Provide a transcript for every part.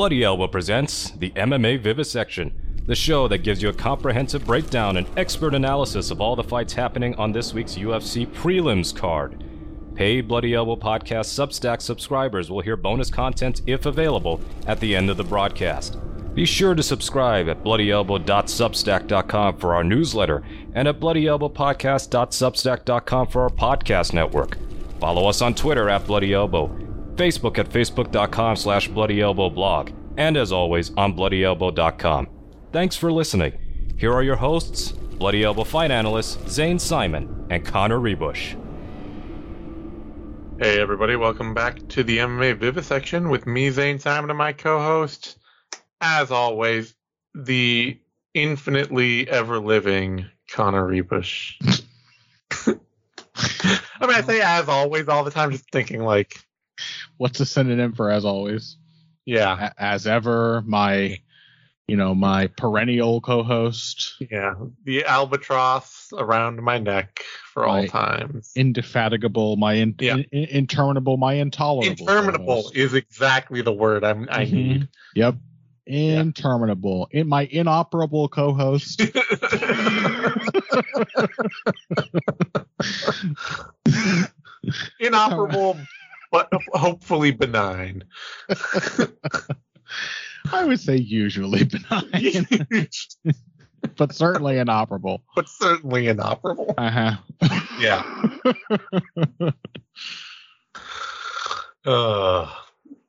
Bloody Elbow presents the MMA Vivisection, the show that gives you a comprehensive breakdown and expert analysis of all the fights happening on this week's UFC prelims card. Paid Bloody Elbow Podcast Substack subscribers will hear bonus content, if available, at the end of the broadcast. Be sure to subscribe at bloodyelbow.substack.com for our newsletter and at bloodyelbowpodcast.substack.com for our podcast network. Follow us on Twitter at Bloody Elbow, Facebook at facebook.com slash bloodyelbowblog, and as always on bloodyelbow.com. Thanks for listening. Here are your hosts, Bloody Elbow fight analysts Zane Simon and Connor Ruebusch. Hey everybody, welcome back to the MMA Vivisection with me, Zane Simon, and my co-host, as always, the infinitely ever-living Connor Ruebusch. I mean, I say as always all the time, just thinking like, What's a synonym for as always? yeah, As ever, my, you know, my perennial co-host, yeah, the albatross around my neck for all times. indefatigable, my in, Yeah. in- in- interminable, my intolerable. Interminable co-host. is exactly the word I'm, I Mhm. need. Yep. Interminable. In my inoperable co-host. Inoperable, but hopefully benign. I would say usually benign, but certainly inoperable. but certainly inoperable. Uh huh. Yeah. Uh,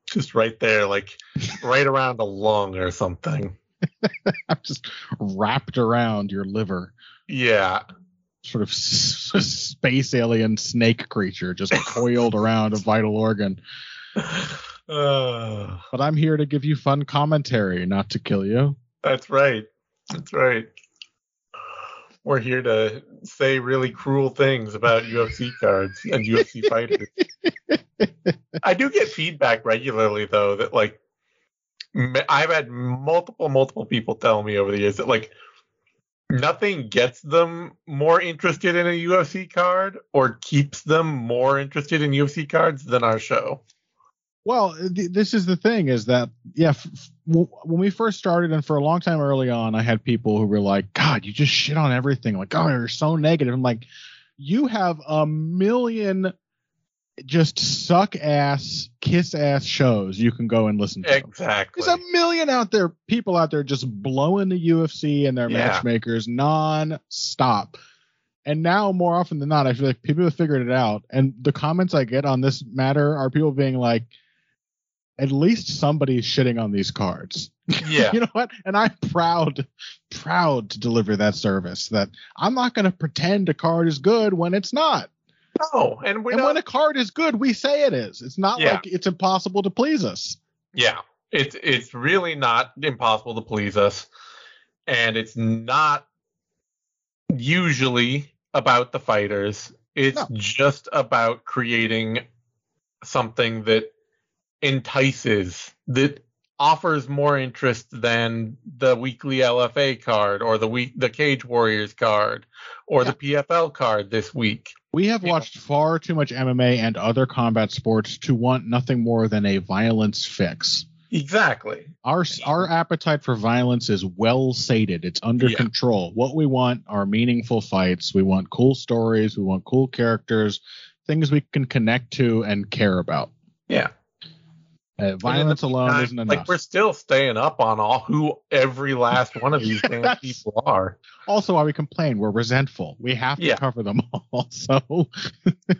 just right there, like right around the lung or something. I'm just wrapped around your liver. Yeah. Sort of s- space alien snake creature just coiled around a vital organ. Uh, But I'm here to give you fun commentary, not to kill you. that's right. That's right. We're here to say really cruel things about UFC cards and UFC fighters. I do get feedback regularly, though, that like I've had multiple, multiple people tell me over the years that like nothing gets them more interested in a UFC card or keeps them more interested in UFC cards than our show. Well, th- this is the thing is that, yeah, when we first started and for a long time early on, I had people who were like, God, you just shit on everything. Like, oh, you're so negative. I'm like, you have a million just suck ass, kiss ass shows you can go and listen to. Exactly. There's a million out there, people out there just blowing the UFC and their Yeah. matchmakers non-stop. And now, more often than not, I feel like people have figured it out. And the comments I get on this matter are people being like, at least somebody's shitting on these cards. Yeah. you know what? And I'm proud, proud to deliver that service. That I'm not going to pretend a card is good when it's not. No, and we and when a card is good, we say it is. It's not Yeah. like it's impossible to please us. Yeah, it's it's really not impossible to please us, and it's not usually about the fighters. It's No. just about creating something that entices, that offers more interest than the weekly LFA card or the week the Cage Warriors card or the PFL card this week. We have Yeah. watched far too much MMA and other combat sports to want nothing more than a violence fix. Exactly. Our our appetite for violence is well sated. It's under Yeah. control. What we want are meaningful fights. We want cool stories. We want cool characters, things we can connect to and care about. Yeah. Uh, violence alone meantime, isn't enough. Like we're still staying up on all who every last one of these Yeah, damn people are. also, why we complain? We're resentful. We have to Yeah. cover them all. So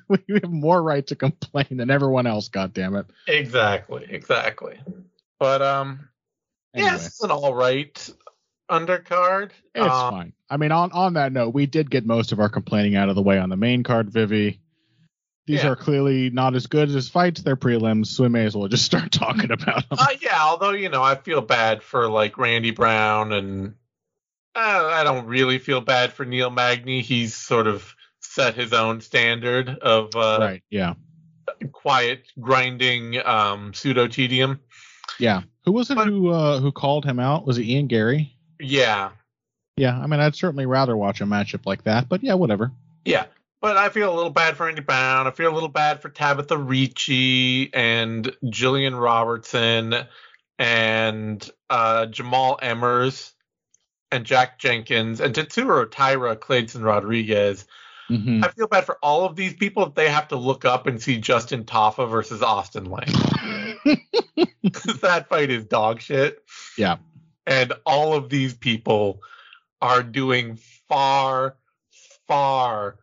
we have more right to complain than everyone else. God damn it. Exactly, exactly. But um, Anyway. yes, it's an all right undercard. It's Um, fine. I mean, on on that note, we did get most of our complaining out of the way on the main card, Vivi. These Yeah. are clearly not as good as fights. They're prelims, so we may as well just start talking about them. Uh, yeah, although you know, I feel bad for like Randy Brown, and uh, I don't really feel bad for Neil Magny. He's sort of set his own standard of uh, right? Yeah, quiet grinding um, pseudo tedium. yeah. Who was it But- who uh, who called him out? Was it Ian Garry? Yeah, Yeah, I mean, I'd certainly rather watch a matchup like that, but yeah, whatever. Yeah. But I feel a little bad for Andy Brown. I feel a little bad for Tabitha Ricci and Jillian Robertson and uh, Jamal Emmers and Jack Jenkins and Tatsuro Taira Clayton Rodriguez. Mhm. I feel bad for all of these people if they have to look up and see Justin Tafa versus Austin Lane. That fight is dog shit. Yeah. And all of these people are doing far, far,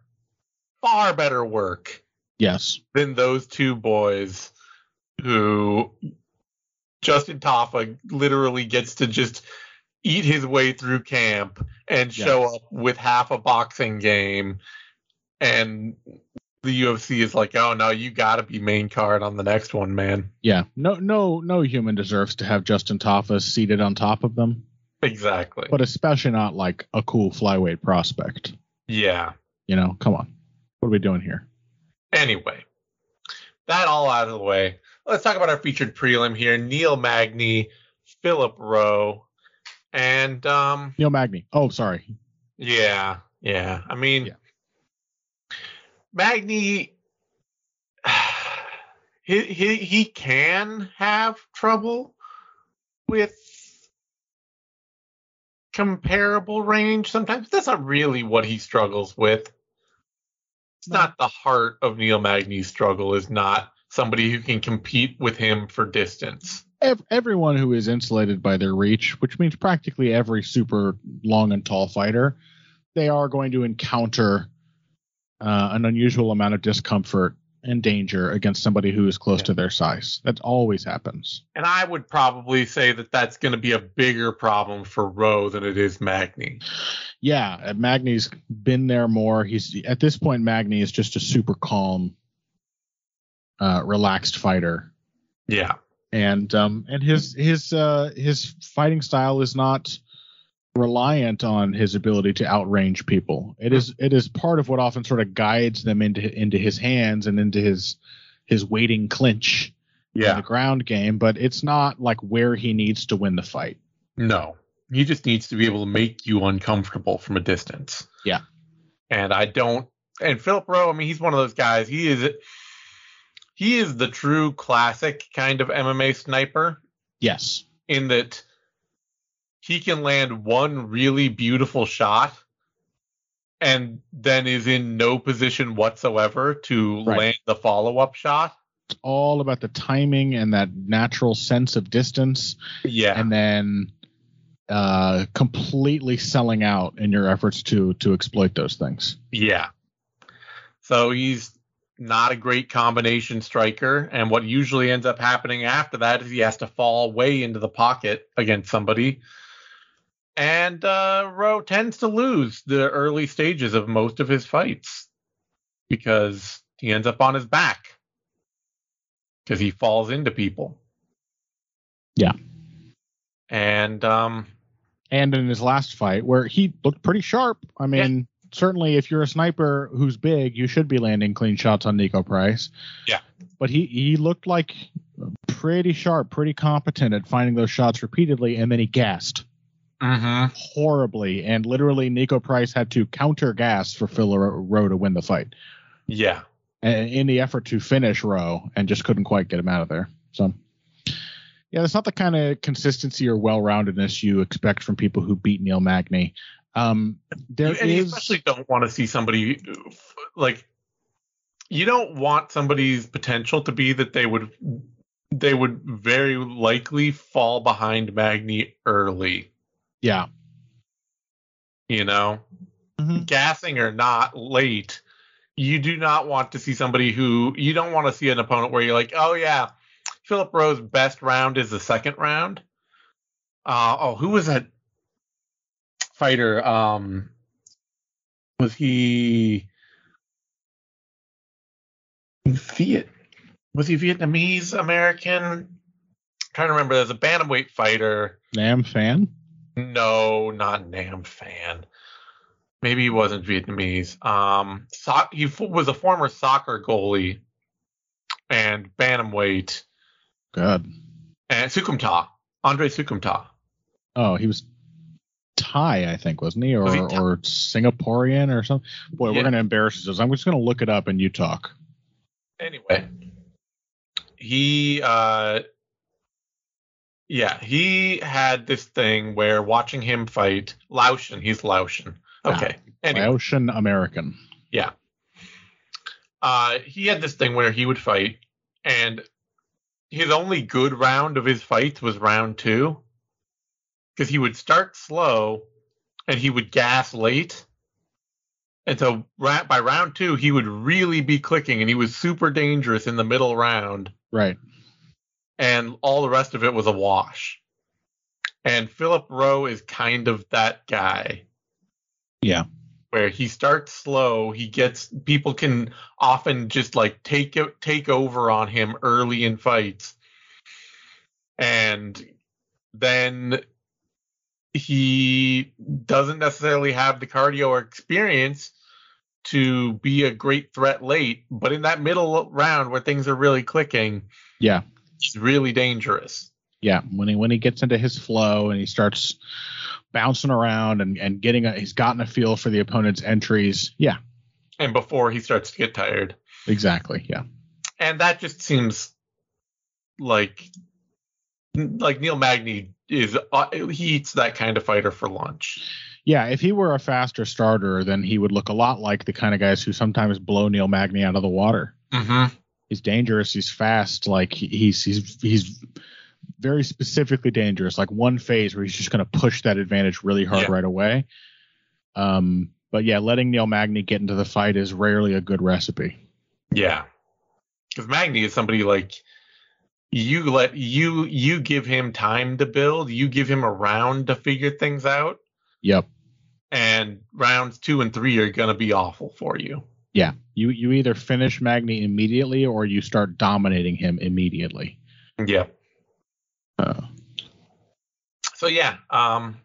far better work yes. than those two boys who Justin Tafa literally gets to just eat his way through camp and show Yes. up with half a boxing game and the UFC is like, "Oh no, you got to be main card on the next one, man." Yeah. No. No. No human deserves to have Justin Tafa seated on top of them, Exactly. but especially not like a cool flyweight prospect. yeah. You know, come on. What are we doing here? Anyway, that all out of the way. Let's talk about our featured prelim here. Neil Magny, Philip Rowe, and um Neil Magny. Oh, sorry. Yeah, yeah. I mean, Yeah. Magny, he, he he can have trouble with comparable range sometimes. That's not really what he struggles with. It's No. not the heart of Neil Magny's struggle. Is not somebody who can compete with him for distance. Everyone who is insulated by their reach, which means practically every super long and tall fighter, they are going to encounter uh, an unusual amount of discomfort and danger against somebody who is close Yeah. to their size. That always happens. And I would probably say that that's going to be a bigger problem for Rowe than it is Magny. Yeah, Magny's been there more. He's at this point. Magny is just a super calm, uh, relaxed fighter, Yeah. and um, and his his uh, his fighting style is not reliant on his ability to outrange people. It is it is part of what often sort of guides them into into his hands and into his his waiting clinch in the ground game. But it's not like where he needs to win the fight. No. He just needs to be able to make you uncomfortable from a distance. Yeah. And I don't and Philip Rowe, I mean, he's one of those guys. He is he is the true classic kind of MMA sniper Yes. in that he can land one really beautiful shot and then is in no position whatsoever to Right. land the follow-up shot. It's all about the timing and that natural sense of distance. Yeah. and then uh, completely selling out in your efforts to to exploit those things. Yeah. So he's not a great combination striker. And what usually ends up happening after that is he has to fall way into the pocket against somebody. And uh, Rowe tends to lose the early stages of most of his fights because he ends up on his back because he falls into people. Yeah. And um, And in his last fight, where he looked pretty sharp, I mean, certainly if you're a sniper who's big, you should be landing clean shots on Niko Price. Yeah. But he he looked like pretty sharp, pretty competent at finding those shots repeatedly, and then he gassed Uh-huh. horribly, and literally Niko Price had to counter gas for Phil Rowe to win the fight. yeah. and in the effort to finish Rowe and just couldn't quite get him out of there. So, yeah, that's not the kind of consistency or well-roundedness you expect from people who beat Neil Magny. Um, there and you especially don't want to see somebody like you don't want somebody's potential to be that they would they would very likely fall behind Magny early. yeah, You know, Mhm. gassing or not late. You do not want to see somebody who you don't want to see an opponent where you're like, oh yeah, Philip Rowe's best round is the second round. Uh, oh, who was that fighter? Um, was he Viet? Was he Vietnamese American? trying to remember. There's a bantamweight fighter. Nam Phan. No, not Nam Phan. Maybe he wasn't Vietnamese. Um, so, he f- was a former soccer goalie and bantamweight Good. and Soukhamthath, Andre Soukhamthath. Oh, he was Thai, I think, wasn't he, or Was he Thai? or Singaporean or something? Boy, Yeah. we're gonna embarrass ourselves. I'm just gonna look it up and you talk. Anyway, he uh, Yeah, he had this thing where watching him fight Laotian, he's Laotian. Okay. Anyway, Laotian American. Yeah. Uh, he had this thing where he would fight, and his only good round of his fights was round two, because he would start slow, and he would gas late, and so by round two he would really be clicking, and he was super dangerous in the middle round, Right. and all the rest of it was a wash. And Philip Rowe is kind of that guy Yeah. Where he starts slow. He gets people can often just like take take over on him early in fights, and then he doesn't necessarily have the cardio or experience to be a great threat late. But in that middle round where things are really clicking, Yeah. he's really dangerous. Yeah. When he when he gets into his flow and he starts bouncing around and, and getting a he's gotten a feel for the opponent's entries. Yeah. And before he starts to get tired. Exactly. Yeah. and that just seems like like Neil Magny is uh, he eats that kind of fighter for lunch. Yeah, if he were a faster starter, then he would look a lot like the kind of guys who sometimes blow Neil Magny out of the water. Mm-hmm. He's dangerous. He's fast. Like he's he's he's very specifically dangerous. Like one phase where he's just going to push that advantage really hard Yeah. right away. Um, but yeah, letting Neil Magny get into the fight is rarely a good recipe. Yeah, because Magny is somebody like you let you you give him time to build, you give him a round to figure things out, Yep. and rounds two and three are gonna be awful for you. Yeah. You you either finish Magny immediately or you start dominating him immediately. Yeah. Uh, So yeah, um,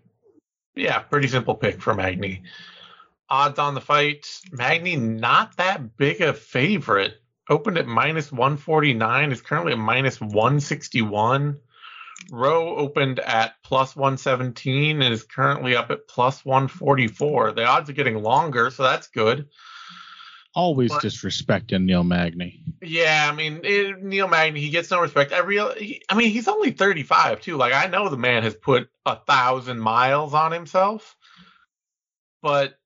yeah, pretty simple pick for Magny. Odds on the fight, Magny not that big a favorite. Opened at minus 149, is currently at minus 161. Rowe opened at plus 117 and is currently up at plus 144. The odds are getting longer, so that's good. Always But- disrespecting Neil Magny. Yeah, I mean it, Neil Magny, he gets no respect. I real, he, I mean he's only 35 too. Like I know the man has put a thousand miles on himself, but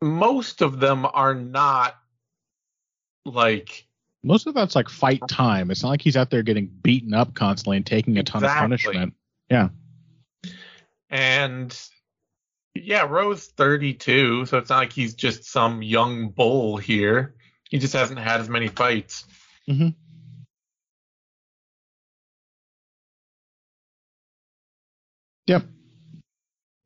most of them are not like Most of that's like fight time. It's not like he's out there getting beaten up constantly and taking a ton Exactly. of punishment. Yeah. And yeah, Rowe's 32, so it's not like he's just some young bull here. He just hasn't had as many fights. Mhm. Yep.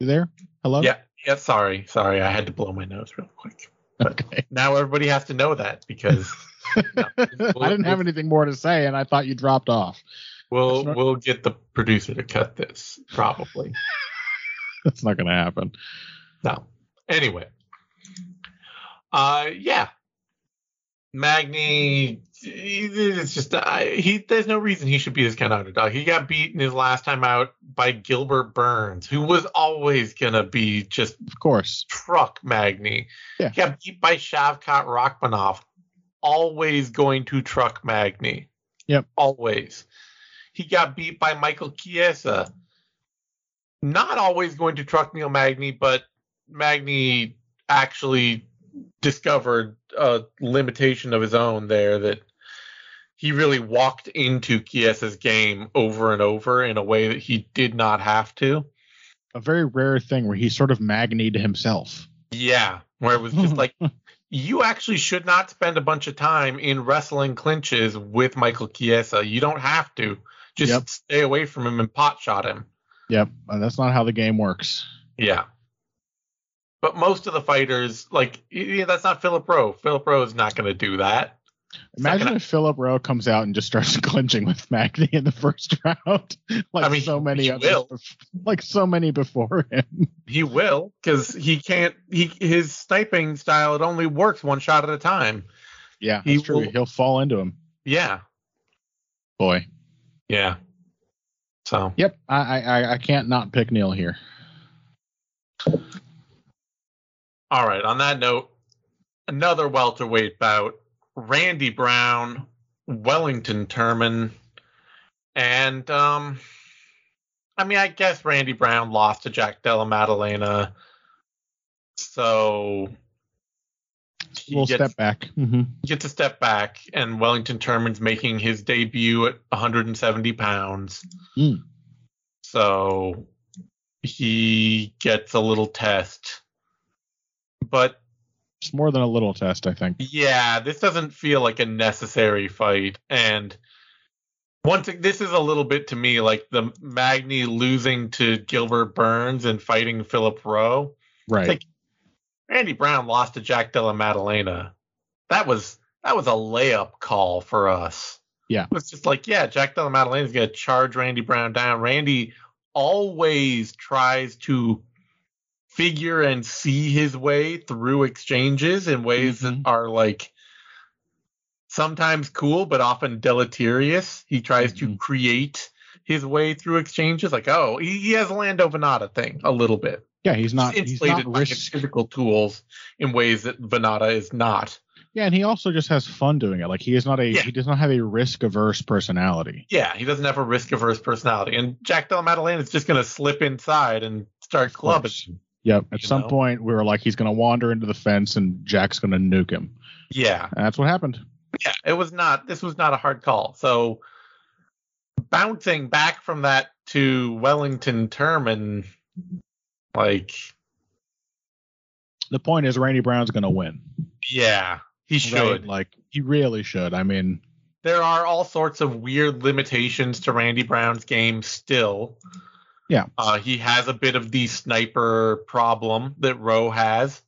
You there? Hello? Yeah, yeah. Sorry, sorry, I had to blow my nose real quick. Okay. Now everybody has to know that because No. I didn't have anything more to say, and I thought you dropped off. We'll not- we'll get the producer to cut this probably. That's not going to happen. no. Anyway. Uh yeah. Magny it's just uh, he there's no reason he should be this kind of underdog. He got beaten his last time out by Gilbert Burns, who was always going to be just Of course. truck Magny. Yeah. He got beat by Shavkat Rakhmonov. Always going to truck Magny. Yep. Always. He got beat by Michael Chiesa. Not always going to truck Neil Magny, but Magny actually discovered a limitation of his own there that he really walked into Chiesa's game over and over in a way that he did not have to. A very rare thing where he sort of magnied himself. Yeah, where it was just like you actually should not spend a bunch of time in wrestling clinches with Michael Chiesa. You don't have to. Just Yep. stay away from him and pot shot him. Yep. Uh, that's not how the game works. Yeah. But most of the fighters, like, yeah, that's not Philip Rowe. Philip Rowe is not going to do that. Imagine Second- if Philip Rowe comes out and just starts clinching with Magny in the first round, like I mean, so many he others, like so many before him. He will, because he can't. He his sniping style it only works one shot at a time. Yeah, He that's true. will- He'll fall into him. Yeah, Boy. yeah. So Yep. I I I- can't not pick Neil here. All right. On that note, another welterweight bout: Randy Brown, Wellington Turman, and um, I mean, I guess Randy Brown lost to Jack Della Maddalena, so he little gets, step back. Mm-hmm. Gets a step back, and Wellington Turman's making his debut at 170 pounds. Mm. So he gets a little test, but it's more than a little test, I think. Yeah, this doesn't feel like a necessary fight, and once this is a little bit to me like the Magny losing to Gilbert Burns and fighting Philip Rowe. Right. Like Randy Brown lost to Jack Della Maddalena. That was that was a layup call for us. Yeah. It was just like, yeah, Jack Della Maddalena is gonna charge Randy Brown down. Randy always tries to figure and see his way through exchanges in ways mm-hmm. that are like sometimes cool but often deleterious. He tries mm-hmm. to create his way through exchanges. Like, oh, he, he has a Lando Vannata thing a little bit. Yeah, he's not he's, he's not risk- physical tools in ways that Vannata is not. Yeah, and he also just has fun doing it. Like he is not a yeah. he does not have a risk averse personality. Yeah, he doesn't have a risk averse personality. And Jack Della Maddalena is just gonna slip inside and start clubbing. Yep. At some know? point we were like he's gonna wander into the fence and Jack's gonna nuke him. Yeah. And that's what happened. Yeah, it was not this was not a hard call. So bouncing back from that to Wellington Turman like the point is Randy Brown's gonna win. Yeah. He should. Right? Like he really should. I mean, there are all sorts of weird limitations to Randy Brown's game still. Yeah. Uh, he has a bit of the sniper problem that Rowe has.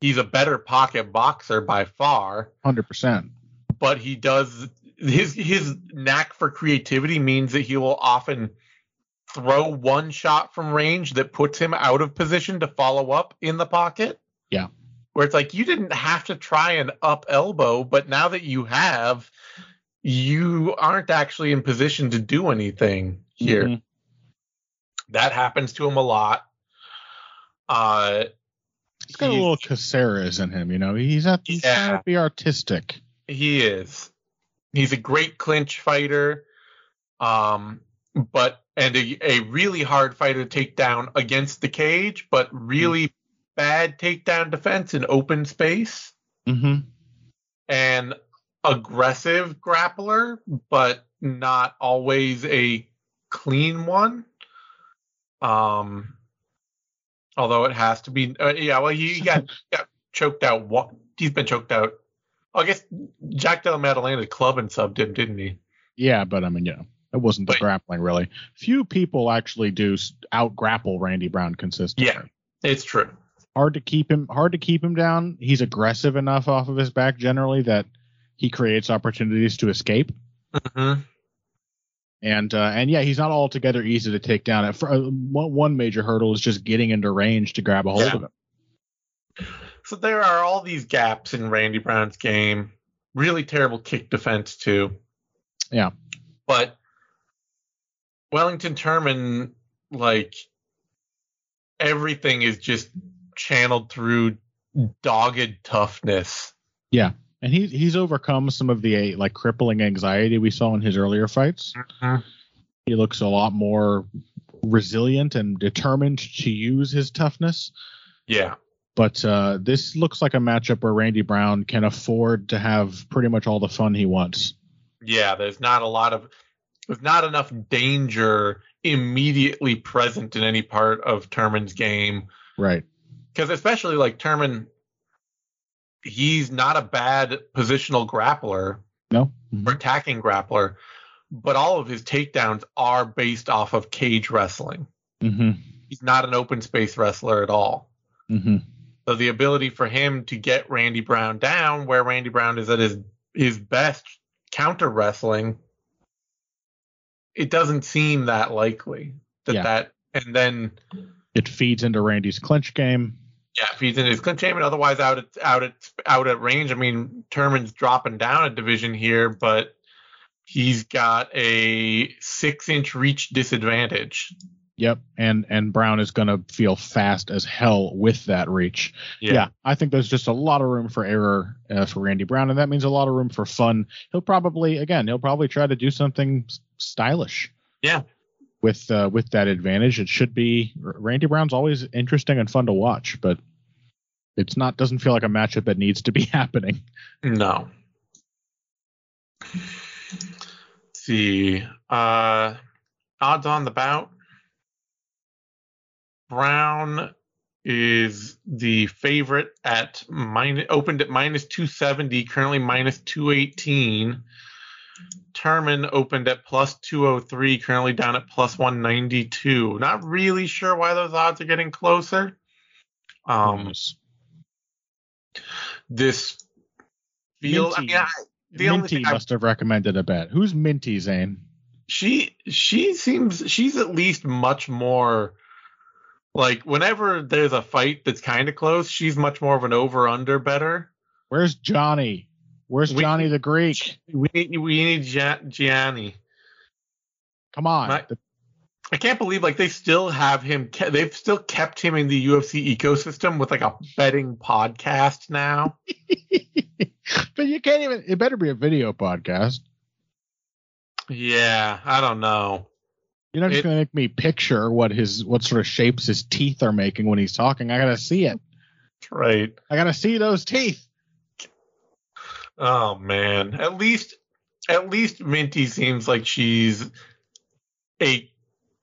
He's a better pocket boxer by far. 100%. But he does his his knack for creativity means that he will often throw one shot from range that puts him out of position to follow up in the pocket. Yeah where it's like you didn't have to try an up elbow, but now that you have, you aren't actually in position to do anything here. Mm-hmm. That happens to him a lot. Uh, he's got a little Caceres in him, you know. He's not he's yeah, trying to be artistic. He is. He's a great clinch fighter, um, but and a, a really hard fighter to take down against the cage, but really bad takedown defense in open space. Mm-hmm. And aggressive grappler, but not always a clean one. Um, although it has to be, uh, yeah. Well, he got got choked out. He's been choked out. I guess Jack Della Maddalena club and subbed him, didn't he? Yeah, but I mean, know, it wasn't the but, grappling really. Few people actually do out grapple Randy Brown consistently. Yeah, it's true hard to keep him hard to keep him down. He's aggressive enough off of his back generally that he creates opportunities to escape. Mm-hmm. And uh, and yeah, he's not altogether easy to take down. At, uh, one, one major hurdle is just getting into range to grab a hold yeah. of him. So there are all these gaps in Randy Brown's game. Really terrible kick defense too. Yeah. But Wellington Turman, like everything is just channeled through dogged toughness. Yeah, and he's he's overcome some of the like crippling anxiety we saw in his earlier fights. Mm-hmm. He looks a lot more resilient and determined to use his toughness. Yeah. But uh, this looks like a matchup where Randy Brown can afford to have pretty much all the fun he wants. Yeah, there's not a lot of there's not enough danger immediately present in any part of Turman's game. Right because especially like Turman, he's not a bad positional grappler. No, mm-hmm. or attacking grappler, but all of his takedowns are based off of cage wrestling. Mm-hmm. He's not an open space wrestler at all. Mm-hmm. So the ability for him to get Randy Brown down, where Randy Brown is at his his best counter wrestling, it doesn't seem that likely that yeah. that and then it feeds into Randy's clinch game. Yeah, feeds into his clinch game, and otherwise out at out at out at range. I mean, Turman's dropping down a division here, but he's got a six inch reach disadvantage. Yep, and and Brown is going to feel fast as hell with that reach. Yeah. yeah. I think there's just a lot of room for error uh, for Randy Brown, and that means a lot of room for fun. He'll probably, again, he'll probably try to do something stylish. Yeah, with uh, with that advantage. It should be Randy Brown's always interesting and fun to watch, but it's not doesn't feel like a matchup that needs to be happening. No. Let's see. Uh odds on the bout. Brown is the favorite at minus opened at minus 270, currently minus 218. Turman opened at plus 203, currently down at plus 192. Not really sure why those odds are getting closer. Um, this feels. I Minty. mean, I, the Minty thing I must have recommended a bet. Who's Minty, Zane? she she seems she's at least much more like whenever there's a fight that's kind of close she's much more of an over under better Where's Johnny? Where's We- Johnny the Greek? we need we need gianni Come on. My- i can't believe like they still have him they've still kept him in the ufc ecosystem with like a betting podcast now but you can't even. It better be a video podcast. yeah i don't know You're not just It- gonna make me picture what his what sort of shapes his teeth are making when he's talking. I gotta see it. right I gotta see those teeth. Oh man, at least at least Minty seems like she's a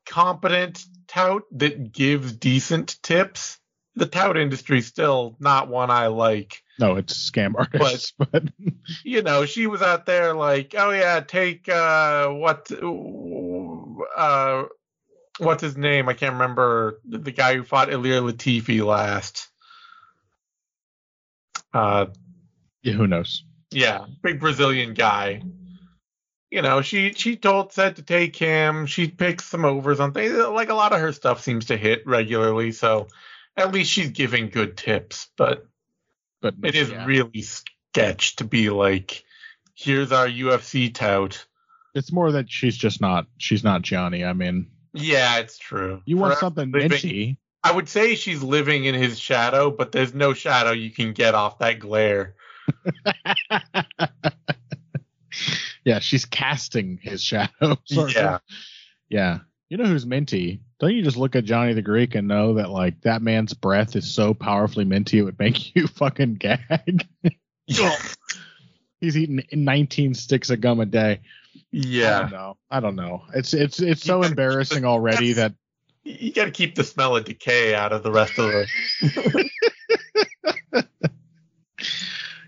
competent tout that gives decent tips. The tout industry's still not one I like. No, it's scam artists. But, You know, she was out there like, "Oh yeah, take uh what uh what's his name? I can't remember the the guy who fought Ilir Latifi last. Uh yeah, who knows? yeah, big Brazilian guy. You know, she she told said to take him. She picks some overs on things. Like a lot of her stuff seems to hit regularly, so at least she's giving good tips. But But it is yeah. really sketch to be like, here's our UFC tout. It's more that she's just not. She's not Johnny. I mean, Yeah, it's true. you want For- something living- I would say she's living in his shadow, but there's no shadow you can get off that glare. yeah, she's casting his shadow. Yeah. of. Yeah. You know who's minty? Don't you just look at Johnny the Greek and know that like that man's breath is so powerfully minty it would make you fucking gag? He's eating 19 sticks of gum a day. I Yeah. don't know. I don't know. It's it's it's so embarrassing already that You got to keep the smell of decay out of the rest of the.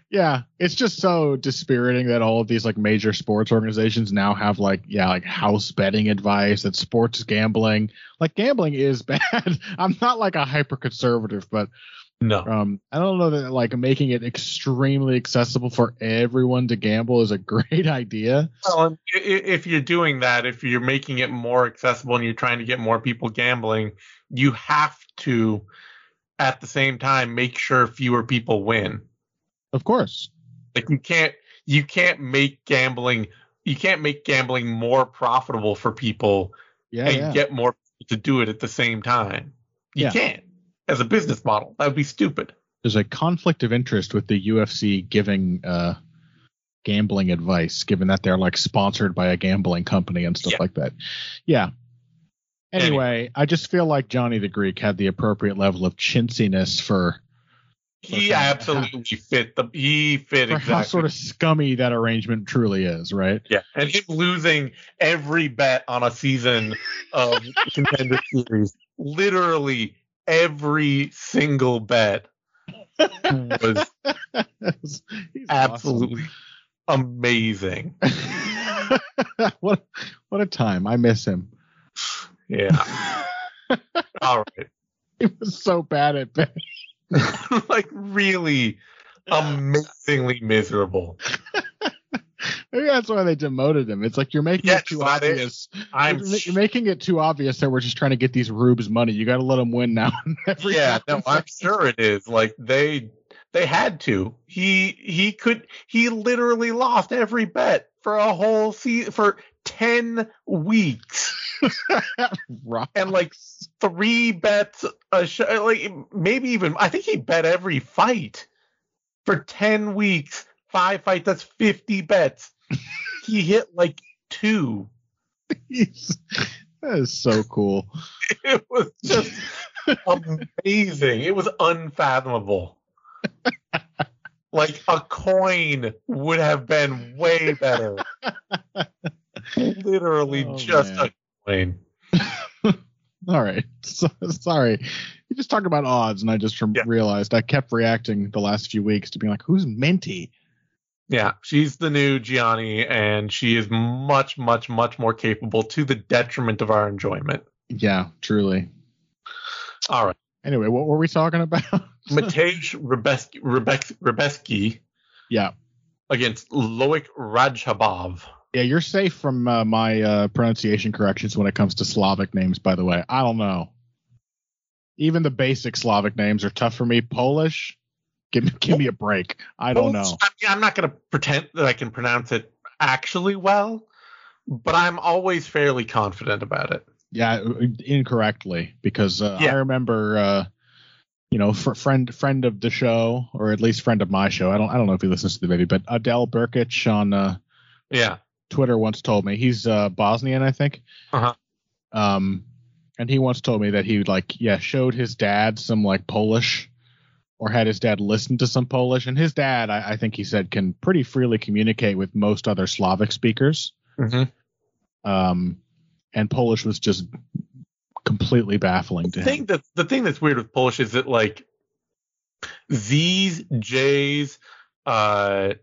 Yeah, it's just so dispiriting that all of these like major sports organizations now have like yeah, like house betting advice that sports gambling. Like gambling is bad. I'm not like a hyper conservative, but No. um I don't know that like making it extremely accessible for everyone to gamble is a great idea. Well, and i- i- if you're doing that, if you're making it more accessible and you're trying to get more people gambling, you have to, at the same time, make sure fewer people win. Of course. Like you can't, you can't make gambling, you can't make gambling more profitable for people Yeah, and yeah. get more people to do it at the same time. You Yeah. can't as a business model. That would be stupid. There's a conflict of interest with the UFC giving uh gambling advice, given that they're like sponsored by a gambling company and stuff Yeah. like that. Yeah. Anyway, I just feel like Johnny the Greek had the appropriate level of chintziness for He Okay. absolutely fit the. He fit for exactly. how sort of scummy that arrangement truly is, right? Yeah, and him losing every bet on a season of contender series, literally every single bet was He's absolutely amazing. what what a time. I miss him. Yeah. All right. He was so bad at bet. like really amazingly miserable. Maybe that's why they demoted him. It's like you're making Yes, it too obvious. I'm you're, you're making it too obvious that we're just trying to get these rubes money. You got to let them win now. Yeah, no. I'm sure it is. Like they they had to. He he could he literally lost every bet for a whole season for 10 weeks. Right. and like three bets a sh- like maybe even I think he bet every fight for 10 weeks, five fights, that's 50 bets. he hit like two. He's- That is so cool. It was just amazing. It was unfathomable. like a coin would have been way better. Literally Oh, just man. a All right. So, sorry. You just talked about odds, and I just Yeah. realized I kept reacting the last few weeks to being like, who's Minty? Yeah, she's the new Gianni, and she is much, much, much more capable to the detriment of our enjoyment. Yeah, truly. All right. Anyway, what were we talking about? Mateusz Rebecki, Rebecki, Rebecki yeah. against Loik Radzhabov. Yeah, you're safe from uh, my uh, pronunciation corrections when it comes to Slavic names, by the way. I don't know. Even the basic Slavic names are tough for me. Polish, give me give me a break. I don't know. I mean, I'm not going to pretend that I can pronounce it actually well, but I'm always fairly confident about it. Yeah, incorrectly because uh, Yeah. I remember, uh, you know, fr- friend friend of the show or at least friend of my show. I don't I don't know if he listens to the baby, but Adele Burkic on uh, Yeah. Twitter once told me he's uh, Bosnian, I think. Uh-huh. Um, and he once told me that he like yeah showed his dad some like Polish, or had his dad listen to some Polish, and his dad I, I think he said can pretty freely communicate with most other Slavic speakers. Mm-hmm. Um, and Polish was just completely baffling to The him. that the thing that's weird with Polish is that like Z's, J's, uh,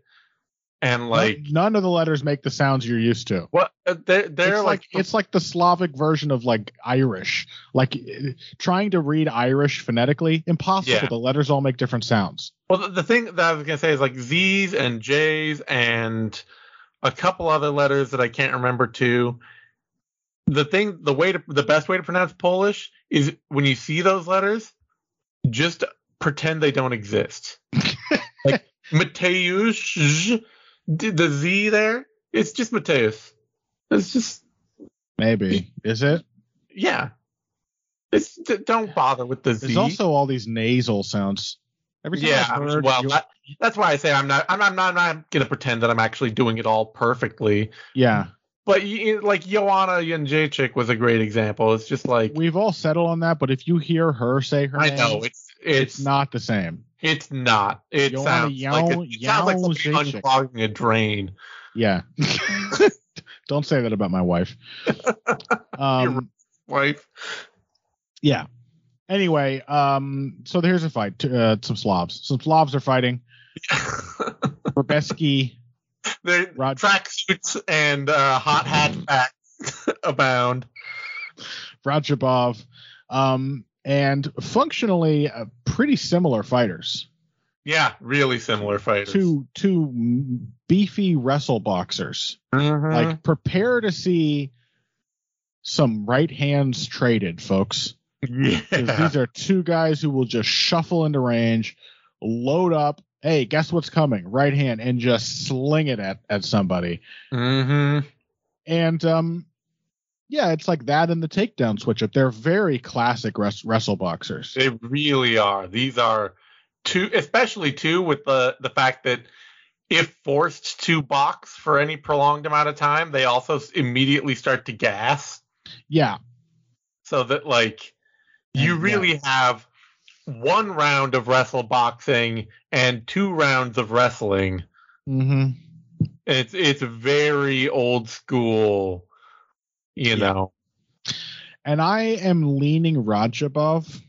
and like none, none of the letters make the sounds you're used to. what uh, they're they're it's like, like, it's like the Slavic version of like Irish. Like eh, trying to read Irish phonetically, impossible. Yeah. The letters all make different sounds. Well, the, the thing that I was gonna say is like Z's and J's and a couple other letters that I can't remember too. The thing, the way to, the best way to pronounce Polish is when you see those letters, just pretend they don't exist. like Mateusz, the Z there, it's just Mateusz. It's just Maybe is it? yeah. It's don't bother with the Z. There's also all these nasal sounds. Every time yeah, heard well, that, that's why I say I'm not. I'm, I'm not. I'm not going to pretend that I'm actually doing it all perfectly. yeah, But like Joanna Jędrzejczyk was a great example. It's just like we've all settled on that. But if you hear her say her I name, know it's it's it's not the same. It's not. It sounds like a, it sounds like somebody unclogging a drain. Yeah. Don't say that about my wife. Um, Wife. yeah. Anyway, um, so here's a fight. Uh, some Slavs. Some Slavs are fighting. Rebecki, Their Rod- tracksuits and uh, hot hatchbacks abound. Radzhabov, um, and functionally uh, pretty similar fighters. Yeah, really similar fighters. Two two beefy wrestle boxers. Mhm. Like prepare to see some right hands traded, folks. yeah. These are two guys who will just shuffle into range, load up. Hey, guess what's coming? Right hand, and just sling it at at somebody. Mm-hmm. And um, yeah, it's like that in the takedown switch up. They're very classic res- wrestle boxers. They really are. These are two, especially two, with the the fact that if forced to box for any prolonged amount of time, they also immediately start to gas. Yeah, So that like you And, really have one round of wrestle boxing and two rounds of wrestling. Mm-hmm. It's it's very old school, you Yeah. know. and I am leaning Radzhabov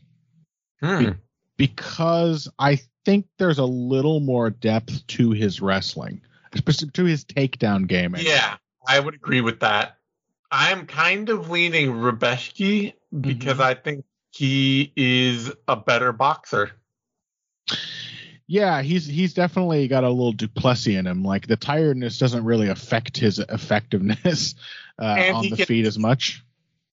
Hmm. because I think there's a little more depth to his wrestling, especially to his takedown game. Yeah, I would agree with that. I'm kind of leaning Rebeshki because Mm-hmm. I think he is a better boxer. Yeah, he's he's definitely got a little Du Plessis in him. Like the tiredness doesn't really affect his effectiveness uh, on the can- feet as much.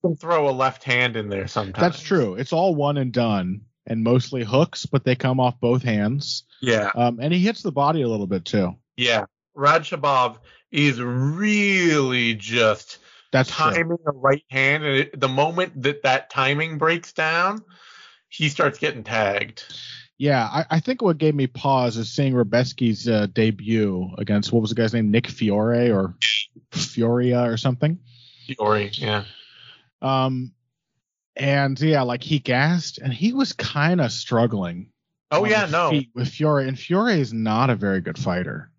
Can throw a left hand in there sometimes. That's true. It's all one and done, and mostly hooks, but they come off both hands. Yeah, Um, and he hits the body a little bit too. yeah. Raj is really just That's true. timing a right hand, and it, the moment that that timing breaks down, he starts getting tagged. Yeah, I, I think what gave me pause is seeing Rebecki's uh, debut against what was the guy's name, Nick Fiore or Fioria or something. Fiore, yeah. Um, and yeah, like he gassed, and he was kind of struggling. Oh yeah, no, with Fiore, and Fiore is not a very good fighter.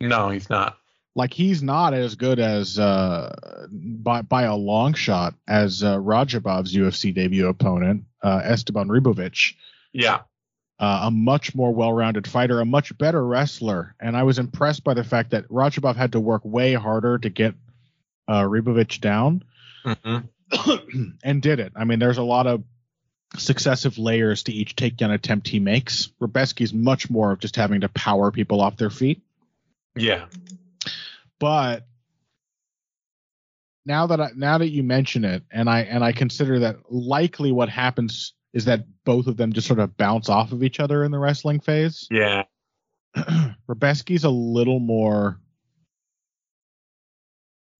no, he's not. Like he's not as good as uh by by a long shot as uh, Radzhabov's UFC debut opponent, uh, Esteban Ribovic. Yeah, uh, a much more well-rounded fighter, a much better wrestler, and I was impressed by the fact that Radzhabov had to work way harder to get uh, Ribovic down, hmm and did it. I mean, there's a lot of successive layers to each takedown attempt he makes. Rebecki's much more of just having to power people off their feet, yeah, but now that I, now that you mention it, and I and I consider that likely what happens is that both of them just sort of bounce off of each other in the wrestling phase. yeah. Rebecki's a little more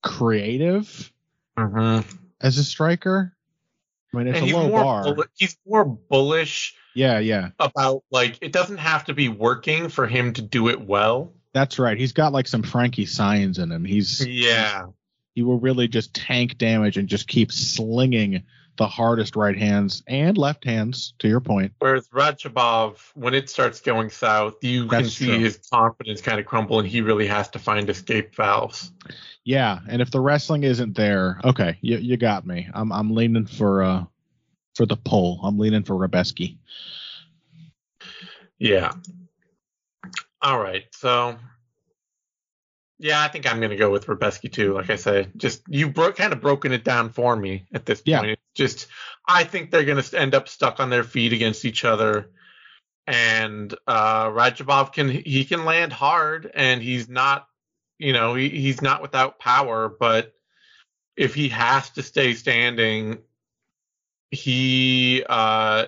creative hmm as a striker. I mean, it's and a low bar. he's more bullish Yeah, yeah, about like it doesn't have to be working for him to do it well. that's right. He's got like some Frankie signs in him. He's Yeah, he will really just tank damage and just keep slinging the hardest right hands and left hands. To your point, Whereas Radzhabov, when it starts going south, you can see true. his confidence kind of crumble, and he really has to find escape valves. yeah. And if the wrestling isn't there, okay, you you got me. I'm I'm leaning for uh for the pull. I'm leaning for Rebecki. Yeah. All right. So, yeah, I think I'm going to go with Rebecki too. Like I said, just you bro- kind of broken it down for me at this point. It's just, I think they're going to end up stuck on their feet against each other. And uh, Radzhabov can he can land hard, and he's not, you know, he, he's not without power. But if he has to stay standing, he uh,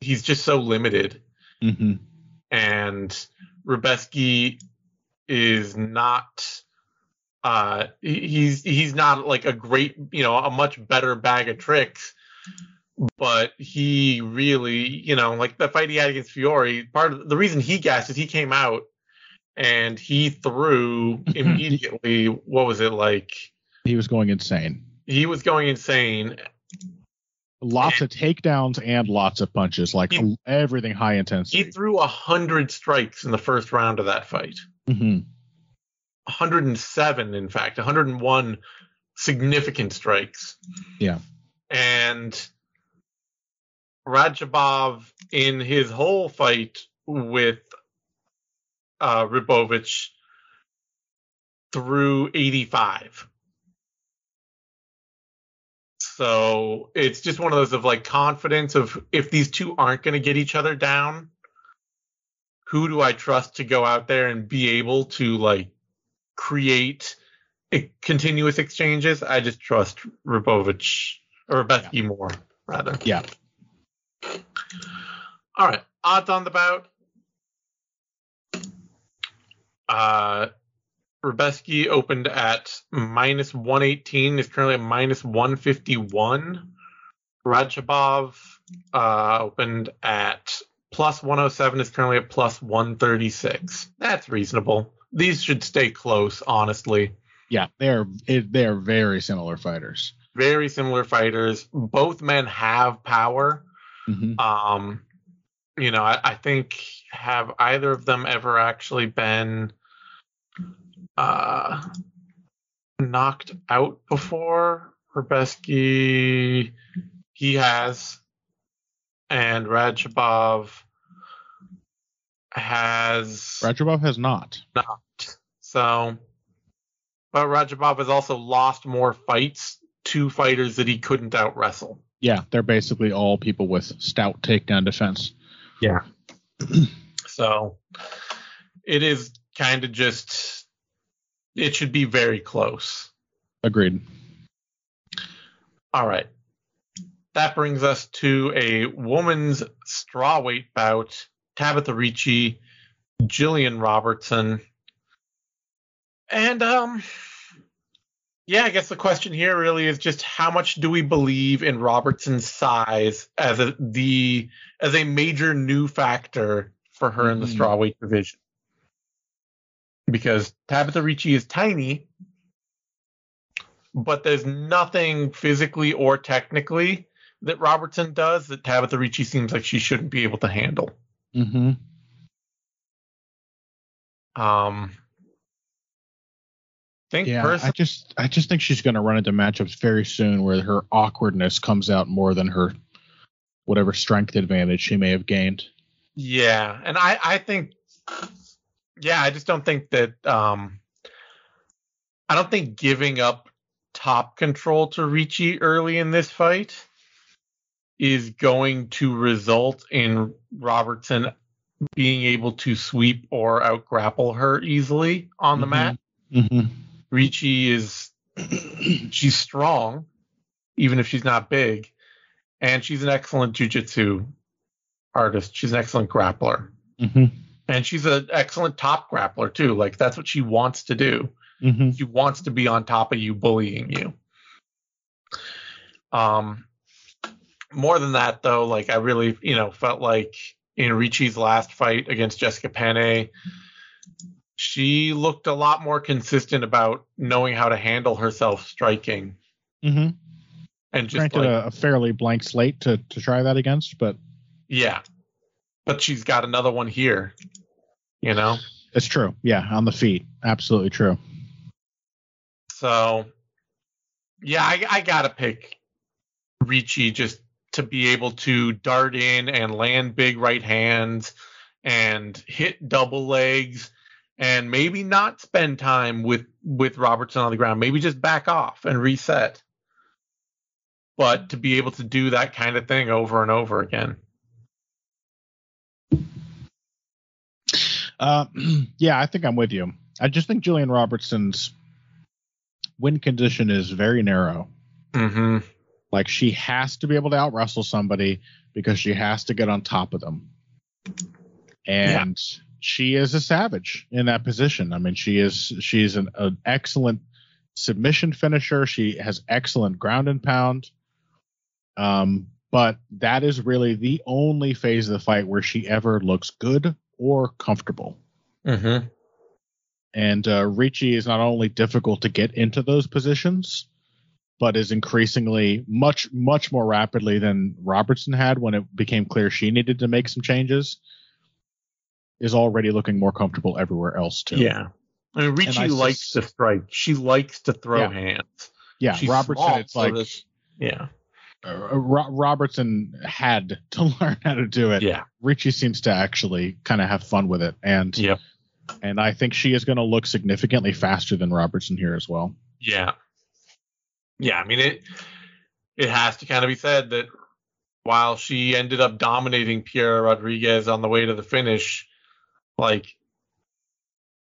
he's just so limited Mm-hmm. and Rebecki is not uh he's he's not like a great you know a much better bag of tricks but he really you know like the fight he had against Fiore part of the reason he gassed is he came out and he threw immediately what was it like He was going insane. he was going insane lots of takedowns and lots of punches, like He- everything high intensity. he threw a hundred strikes in the first round of that fight hmm 107 in fact 101 significant strikes Yeah. and Radzhabov in his whole fight with uh Ribovic threw 85 so it's just one of those of like confidence of if these two aren't going to get each other down who do I trust to go out there and be able to like create continuous exchanges? I just trust Ribovic or Rebecki more, rather. Yeah. All right, odds on the bout. Uh, Rebecki opened at minus 118, is currently at minus 151. Radzhabov uh, opened at plus 107, is currently at plus 136. That's reasonable. These should stay close, honestly. Yeah, they're they're very similar fighters. Very similar fighters. Both men have power. hmm Um, you know, I, I think have either of them ever actually been uh knocked out before? Herbeski, he has, and Radzhabov has Radzhabov has not. not. So, but Radzhabov has also lost more fights to fighters that he couldn't out wrestle. Yeah, they're basically all people with stout takedown defense. Yeah. so it is kind of just it should be very close. Agreed. All right. That brings us to a woman's strawweight bout. Tabitha Ricci, Gillian Robertson. And um yeah, I guess the question here really is just how much do we believe in Robertson's size as a the as a major new factor for her in the Mhm. strawweight division? Because Tabitha Ricci is tiny, but there's nothing physically or technically that Robertson does that Tabitha Ricci seems like she shouldn't be able to handle. Mm-hmm. Um, think Yeah, person- I just I just think she's going to run into matchups very soon where her awkwardness comes out more than her whatever strength advantage she may have gained. Yeah, and I I think yeah, I just don't think that um I don't think giving up top control to Ricci early in this fight is going to result in Robertson being able to sweep or out grapple her easily on the Mhm. mat. Mm-hmm. Ricci is she's strong, even if she's not big, and she's an excellent jujitsu artist. She's an excellent grappler. Mm-hmm. And she's an excellent top grappler too. Like that's what she wants to do. Mm-hmm. She wants to be on top of you, bullying you. Um, more than that though, like I really, you know, felt like in Ricci's last fight against Jessica Penne, she looked a lot more consistent about knowing how to handle herself striking Mm-hmm. and just Granted, like, a, a fairly blank slate to to try that against, but yeah. But she's got another one here, you know. it's true. Yeah, on the feet, absolutely true. So, yeah, I, I gotta pick Ricci just to be able to dart in and land big right hands and hit double legs and maybe not spend time with with Robertson on the ground. Maybe just back off and reset. But to be able to do that kind of thing over and over again. Uh, yeah, I think I'm with you. I just think Gillian Robertson's win condition is very narrow. Mm-hmm. Like she has to be able to out wrestle somebody because she has to get on top of them. And she is a savage in that position. I mean, she is she's an, an excellent submission finisher. She has excellent ground and pound. Um, but that is really the only phase of the fight where she ever looks good or comfortable. Mm-hmm. And uh, Ricci is not only difficult to get into those positions, but is increasingly much, much more rapidly than Robertson had when it became clear she needed to make some changes. Is already looking more comfortable everywhere else too. Yeah. I mean, Ricci I likes sus- to strike. She likes to throw Yeah. hands. yeah. She's Robertson, it's like that- yeah. uh, Ro- Robertson had to learn how to do it. Yeah. Ricci seems to actually kind of have fun with it, and yeah. and I think she is going to look significantly faster than Robertson here as well. Yeah. Yeah, I mean it it has to kind of be said that while she ended up dominating Piera Rodriguez on the way to the finish, like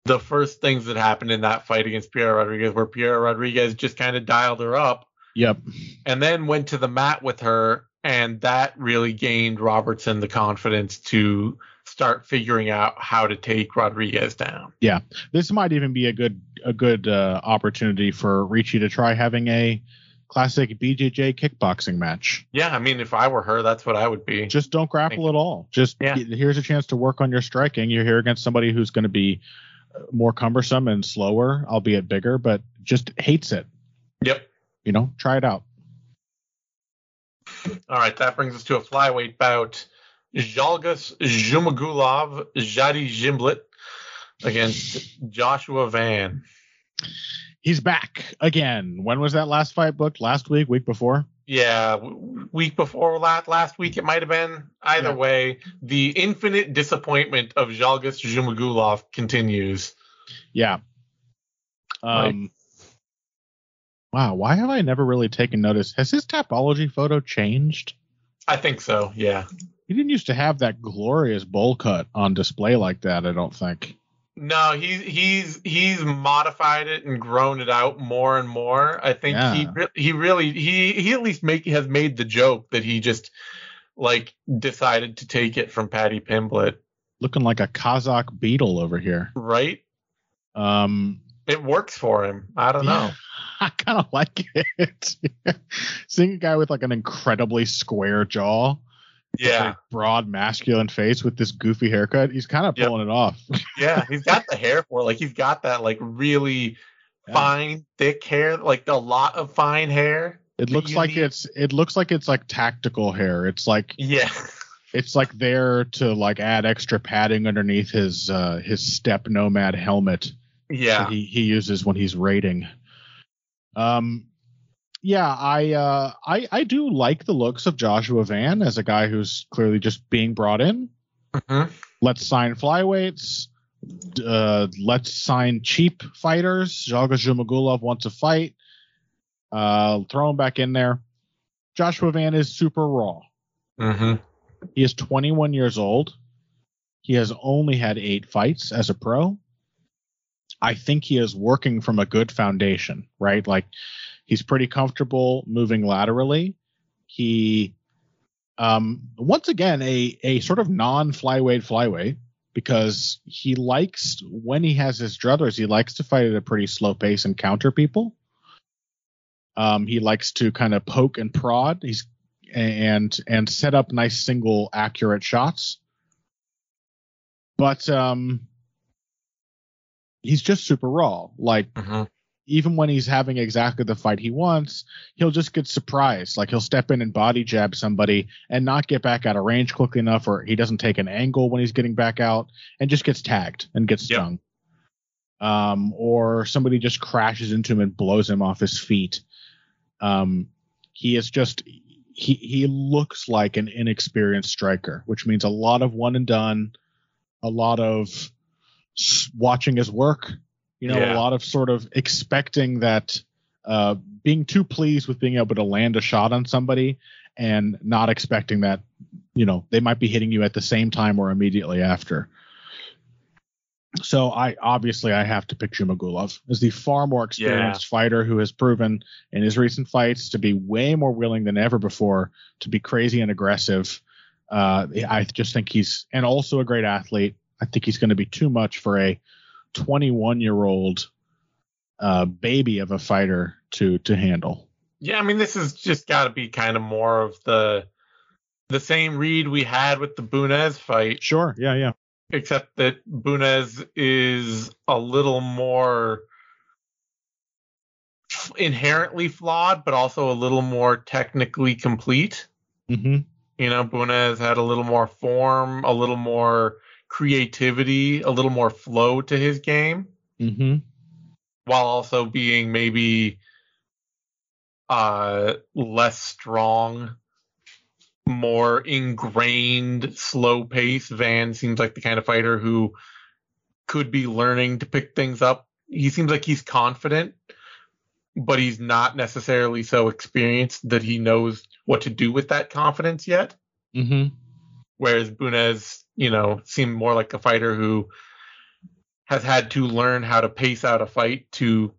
the first things that happened in that fight against Piera Rodriguez where Piera Rodriguez just kind of dialed her up Yep. and then went to the mat with her and that really gained Robertson the confidence to start figuring out how to take Rodriguez down. Yeah, this might even be a good a good uh, opportunity for Ricci to try having a classic BJJ kickboxing match. Yeah, I mean if I were her that's what I would be. Just don't grapple at all. Just Yeah. here's a chance to work on your striking. You're here against somebody who's going to be uh, more cumbersome and slower, albeit bigger, but just hates it. Yep. You know, try it out. All right, that brings us to a flyweight bout. Zhalgas Zhumagulov, Jadi Gimblet against Joshua Van. He's back again. When was that last fight booked? Last week, week before? Yeah, week before last last week it might have been. Either Yeah. way, the infinite disappointment of Zhalgas Zhumagulov continues. Yeah. Um. Wow, why have I never really taken notice? Has his Tapology photo changed? I think so. Yeah. He didn't used to have that glorious bowl cut on display like that. I don't think. No, he's he's he's modified it and grown it out more and more. I think he Yeah. re- he really he he at least make has made the joke that he just like decided to take it from Paddy Pimblett, Looking like a Kazakh beetle over here. right? Um. It works for him. I don't know. I kind of like it. Seeing a guy with like an incredibly square jaw, Yeah, like, broad masculine face with this goofy haircut, he's kind of Yep. pulling it off. yeah. He's got the hair for it. Like he's got that like really fine, thick hair, like a lot of fine hair. It looks like need- it's it looks like it's like tactical hair. It's like Yeah. it's like there to like add extra padding underneath his uh his steppe nomad helmet Yeah. he, he uses when he's raiding. Um yeah, I uh I I do like the looks of Joshua Van as a guy who's clearly just being brought in. Mhm. Let's sign flyweights. Uh, let's sign cheap fighters. Zhalga Zhumagulov wants to fight. Uh, throw him back in there. Joshua Van is super raw. Mhm. He is 21 years old. He has only had eight fights as a pro. I think he is working from a good foundation, right? Like he's pretty comfortable moving laterally. He, um, once again, a a sort of non flyweight flyweight because he likes when he has his druthers, he likes to fight at a pretty slow pace and counter people. Um, he likes to kind of poke and prod. He's and and set up nice single accurate shots. But um he's just super raw. Like Mhm. Even when he's having exactly the fight he wants, he'll just get surprised. Like he'll step in and body jab somebody and not get back out of range quickly enough, or he doesn't take an angle when he's getting back out and just gets tagged and gets Yep. stung. Um, or somebody just crashes into him and blows him off his feet. Um, he is just he he looks like an inexperienced striker, which means a lot of one and done, a lot of watching his work, you know, Yeah. a lot of sort of expecting that uh, being too pleased with being able to land a shot on somebody and not expecting that, you know, they might be hitting you at the same time or immediately after. So I obviously I have to pick Zhumagulov as the far more experienced fighter who has proven in his recent fights to be way more willing than ever before to be crazy and aggressive. Uh, I just think he's and also a great athlete. I think he's going to be too much for a 21 year old uh, baby of a fighter to to handle. Yeah, I mean, this has just got to be kind of more of the the same read we had with the Bunez fight, Sure. Yeah. Yeah. except that Bunez is a little more inherently flawed, but also a little more technically complete. Mm-hmm. You know, Bunez had a little more form, a little more creativity, a little more flow to his game, Mm-hmm. while also being maybe uh less strong, more ingrained, slow pace. Van seems like the kind of fighter who could be learning to pick things up. He seems like he's confident, but he's not necessarily so experienced that he knows what to do with that confidence yet. Mm-hmm. Whereas Bunez, you know, seemed more like a fighter who has had to learn how to pace out a fight to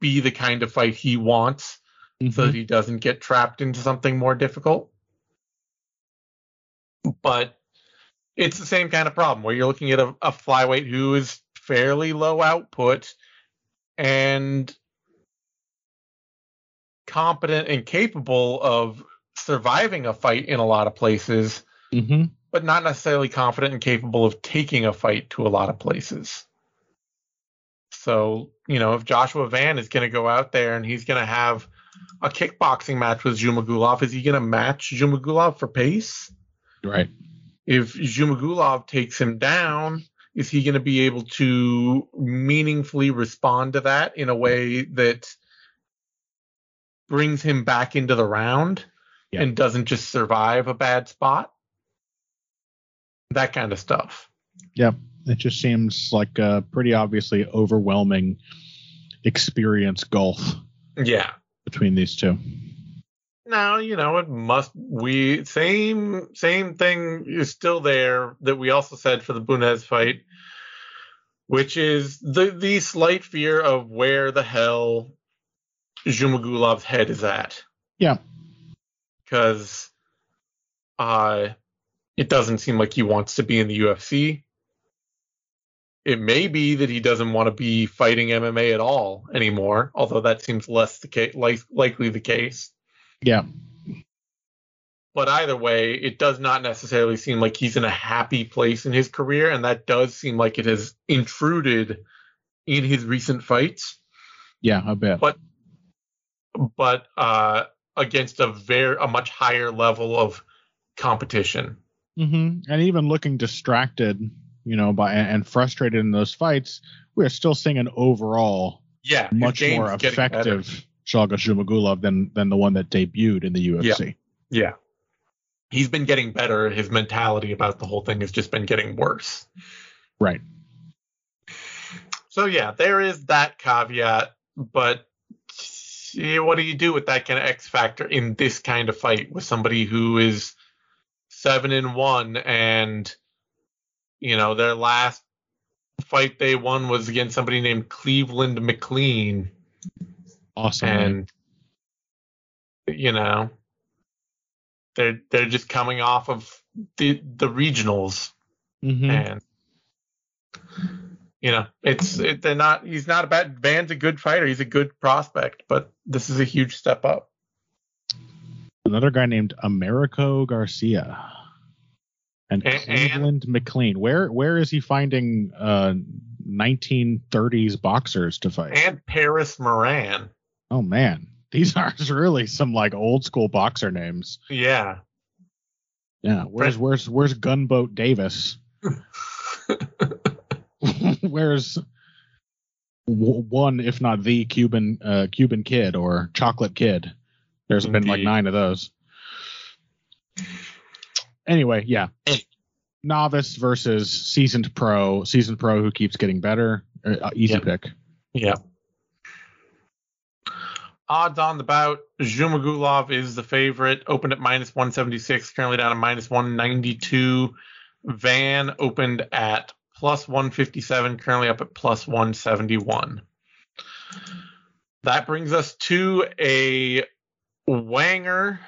be the kind of fight he wants so that he doesn't get trapped into something more difficult. But it's the same kind of problem where you're looking at a, a flyweight who is fairly low output and competent and capable of surviving a fight in a lot of places, Mm-hmm. But not necessarily confident and capable of taking a fight to a lot of places. So, you know, if Joshua Van is going to go out there and he's going to have a kickboxing match with Zhumagulov, is he going to match Zhumagulov for pace? Right. If Zhumagulov takes him down, is he going to be able to meaningfully respond to that in a way that brings him back into the round Yeah. and doesn't just survive a bad spot? That kind of stuff. Yeah, it just seems like a pretty obviously overwhelming experience gulf Yeah. between these two. Now, you know, it must we same same thing is still there that we also said for the Bunez fight, which is the the slight fear of where the hell Zhumagulov's head is at. Yeah. Because uh it doesn't seem like he wants to be in the UFC. It may be that he doesn't want to be fighting MMA at all anymore, although that seems less the case, like, likely the case. Yeah. But either way, it does not necessarily seem like he's in a happy place in his career, and that does seem like it has intruded in his recent fights, Yeah, a bit. But- but uh, against a very a much higher level of competition. Hmm And even looking distracted, you know, by and frustrated in those fights, we are still seeing an overall Yeah, much more effective Shalga Zhumagulov than than the one that debuted in the UFC. Yeah. He's been getting better. His mentality about the whole thing has just been getting worse. Right. So yeah, there is that caveat, but what do you do with that kind of X factor in this kind of fight with somebody who is seven and one and you know their last fight they won was against somebody named Cleveland McLean Awesome. man. and you know they're they're just coming off of the the regionals Mhm. and you know it's it, they're not he's not a bad Van's a good fighter he's a good prospect but this is a huge step up Another guy named Americo Garcia. And and- Cleveland McLean. Where where is he finding uh 1930s boxers to fight? and Paris Moran oh man. These are really some like old school boxer names. yeah Yeah. Where's where's where's Gunboat Davis? where's w- one if not the Cuban uh Cuban kid or chocolate kid? There's been like nine of those. Anyway, yeah. Novice versus seasoned pro, seasoned pro who keeps getting better. Uh, easy Yep. pick. yeah odds on the bout Zhumagulov is the favorite opened at minus 176 currently down to minus 192 Van opened at plus 157 currently up at plus 171 that brings us to a wanger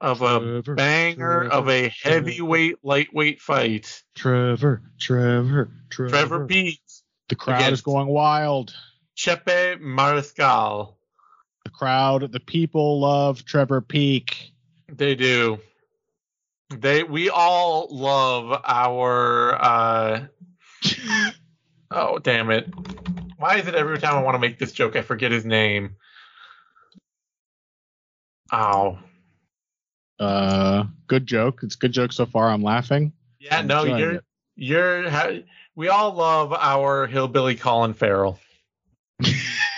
of a Trevor, banger of a heavyweight lightweight fight. Trevor, Trevor, Trevor. Trevor Peek, The crowd is going wild. Chepe Mariscal. The crowd, the people love Trevor Peek. They do. They we all love our uh oh damn it. Why is it every time I want to make this joke I forget his name? Oh. Uh, good joke. It's a good joke so far. I'm laughing. Yeah, I'm no, you're it. you're ha- we all love our hillbilly Colin Farrell.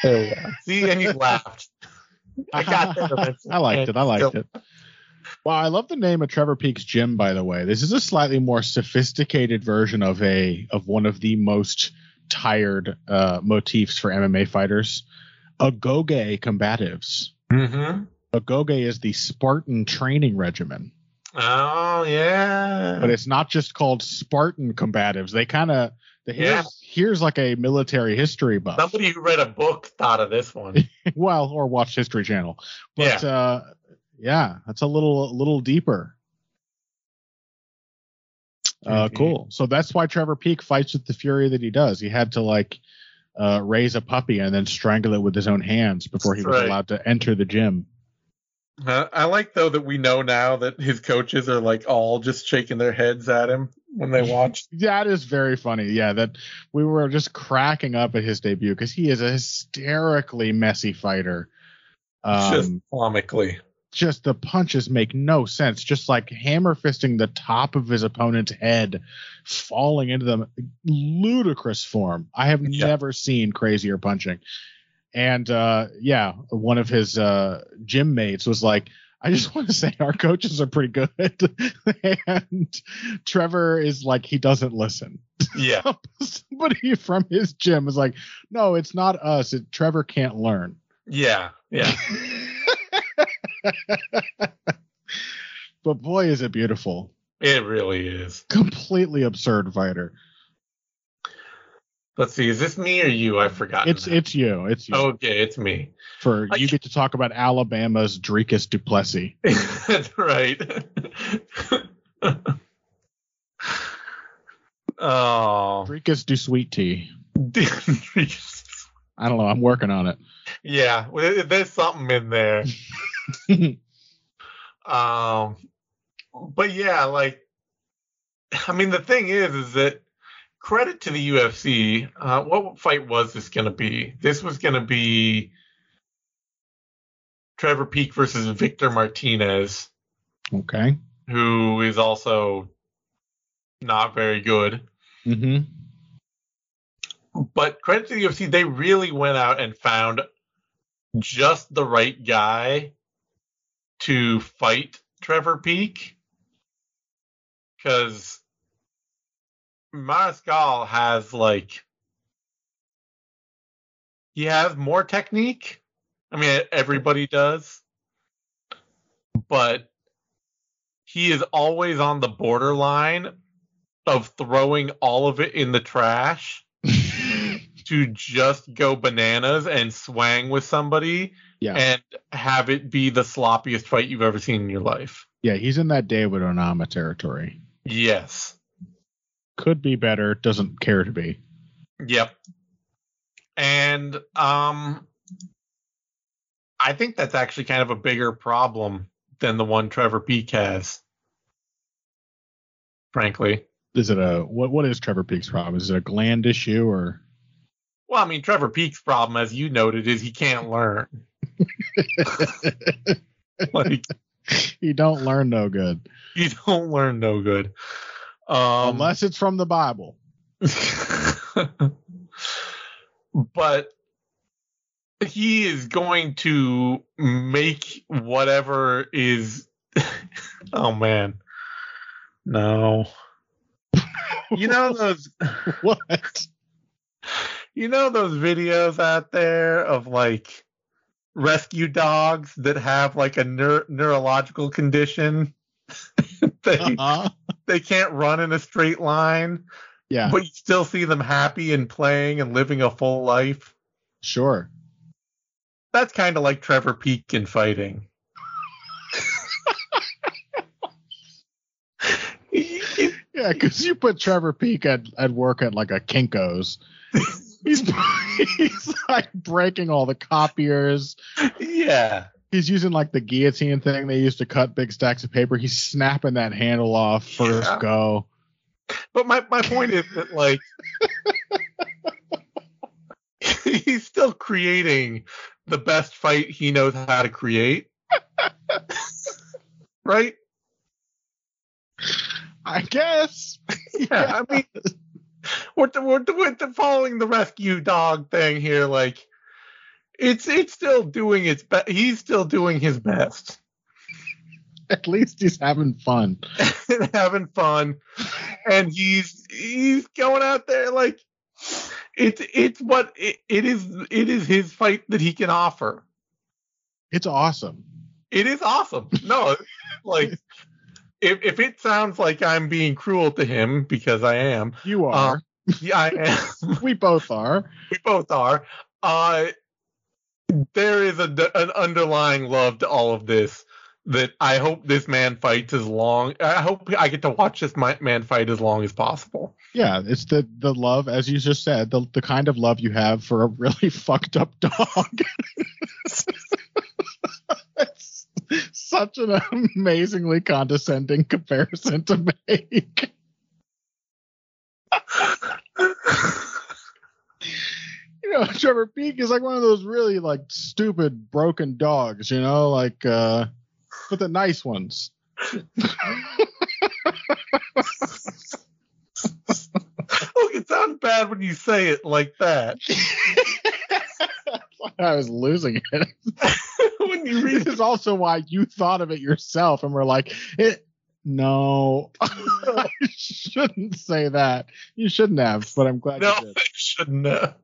go. See, and you laughed. I got eventually. I liked it. I liked it. Wow, I love the name of Trevor Peek's gym. By the way, this is a slightly more sophisticated version of a of one of the most tired uh, motifs for MMA fighters. Agoge combatives. Mhm. Agoge is the Spartan training regimen, Oh yeah. but it's not just called Spartan combatives. They kind of here's Yeah. here's like a military history buff. Somebody who read a book thought of this one. well, or watched History Channel. But Yeah. uh yeah, that's a little a little deeper. Uh Indeed. cool. So that's why Trevor Peek fights with the fury that he does. He had to like uh raise a puppy and then strangle it with his own hands before he was right. allowed to enter the gym. Uh, I like though that we know now that his coaches are like all just shaking their heads at him when they watch. That is very funny. Yeah, that we were just cracking up at his debut because he is a hysterically messy fighter. just Um, comically. just the punches make no sense. Just like hammer fisting the top of his opponent's head, falling into the ludicrous form. I have Yeah. never seen crazier punching. And uh, yeah, one of his uh, gym mates was like, I just want to say our coaches are pretty good. and Trevor is like, he doesn't listen. Yeah. Somebody from his gym is like, no, it's not us. It, Trevor can't learn. Yeah. Yeah. but boy, is it beautiful. It really is. Completely absurd fighter. Let's see. Is this me or you? I've forgotten. It's it's you. It's you. okay. It's me. For I- you get to talk about Alabama's Dricus Du Plessis. That's right. oh. Drecus do sweet tea. I don't know. I'm working on it. yeah. There's something in there. Um, but yeah, like, I mean, the thing is, is that credit to the UFC. Uh, what fight was this going to be? This was going to be Trevor Peek versus Victor Martinez, Okay. who is also not very good. Mm-hmm. But credit to the UFC, they really went out and found just the right guy to fight Trevor Peek. Because Mariscal has like he has more technique. I mean everybody does. But he is always on the borderline of throwing all of it in the trash to just go bananas and swang with somebody Yeah. and have it be the sloppiest fight you've ever seen in your life. Yeah, he's in that David Onama territory. Yes. Could be better, doesn't care to be. Yep. And um I think that's actually kind of a bigger problem than the one Trevor Peek has. Frankly. Is it a what what is Trevor Peek's problem? Is it a gland issue or Well, I mean Trevor Peek's problem, as you noted, is he can't learn. like he don't learn no good. you don't learn no good. Um Unless it's from the Bible. but he is going to make whatever is oh man no you know those What? you know those videos out there of like rescue dogs that have like a neur- neurological condition they Uh-huh. They can't run in a straight line Yeah, but you still see them happy and playing and living a full life. sure. That's kind of like Trevor Peek in fighting. Yeah, because you put Trevor Peek at, at work at like a Kinko's. He's he's like breaking all the copiers. yeah. He's using like the guillotine thing they used to cut big stacks of paper. He's snapping that handle off first Yeah. go. But my, my point is that, like, he's still creating the best fight he knows how to create. right? I guess. Yeah. I mean, we're, we're, we're following the rescue dog thing here. Like, it's it's still doing its best. He's still doing his best. At least he's having fun. having fun and he's he's going out there like it's it's what it, it is it is his fight that he can offer It's awesome. it is awesome no like if if it sounds like i'm being cruel to him because i am You are. yeah i am we both are. we both are uh there is a, an underlying love to all of this that I hope this man fights as long. I hope I get to watch this man fight as long as possible. Yeah, it's the the love, as you just said, the the kind of love you have for a really fucked up dog. it's such an amazingly condescending comparison to make. You know, Trevor Peek is like one of those really like stupid broken dogs, you know, like uh but the nice ones. Look, it sounds bad when you say it like that. I was losing it. when you read This is also why you thought of it yourself and we're like, it no, I shouldn't say that. You shouldn't have, but I'm glad no, you I shouldn't have.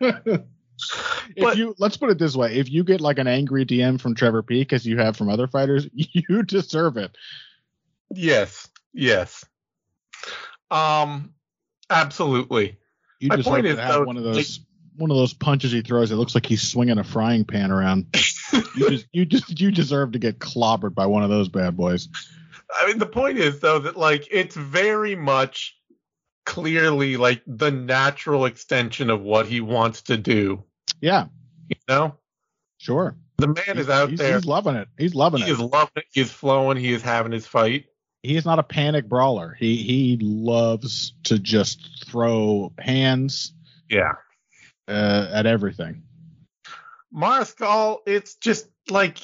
if But- you let's put it this way, if you get like an angry DM from Trevor Peek as you have from other fighters, you deserve it. Yes, yes. Um, absolutely. You My deserve point is, have though, one of those one of those punches he throws. It looks like he's swinging a frying pan around. you just you just you deserve to get clobbered by one of those bad boys. I mean, the point is though that like it's very much clearly like the natural extension of what he wants to do. Yeah, You know, sure. the man is out he's, there. He's loving it. He's loving He it. is loving it. He is flowing. He is having his fight. He is not a panic brawler. He he loves to just throw hands Yeah. uh, at everything. Mariscal, it's just like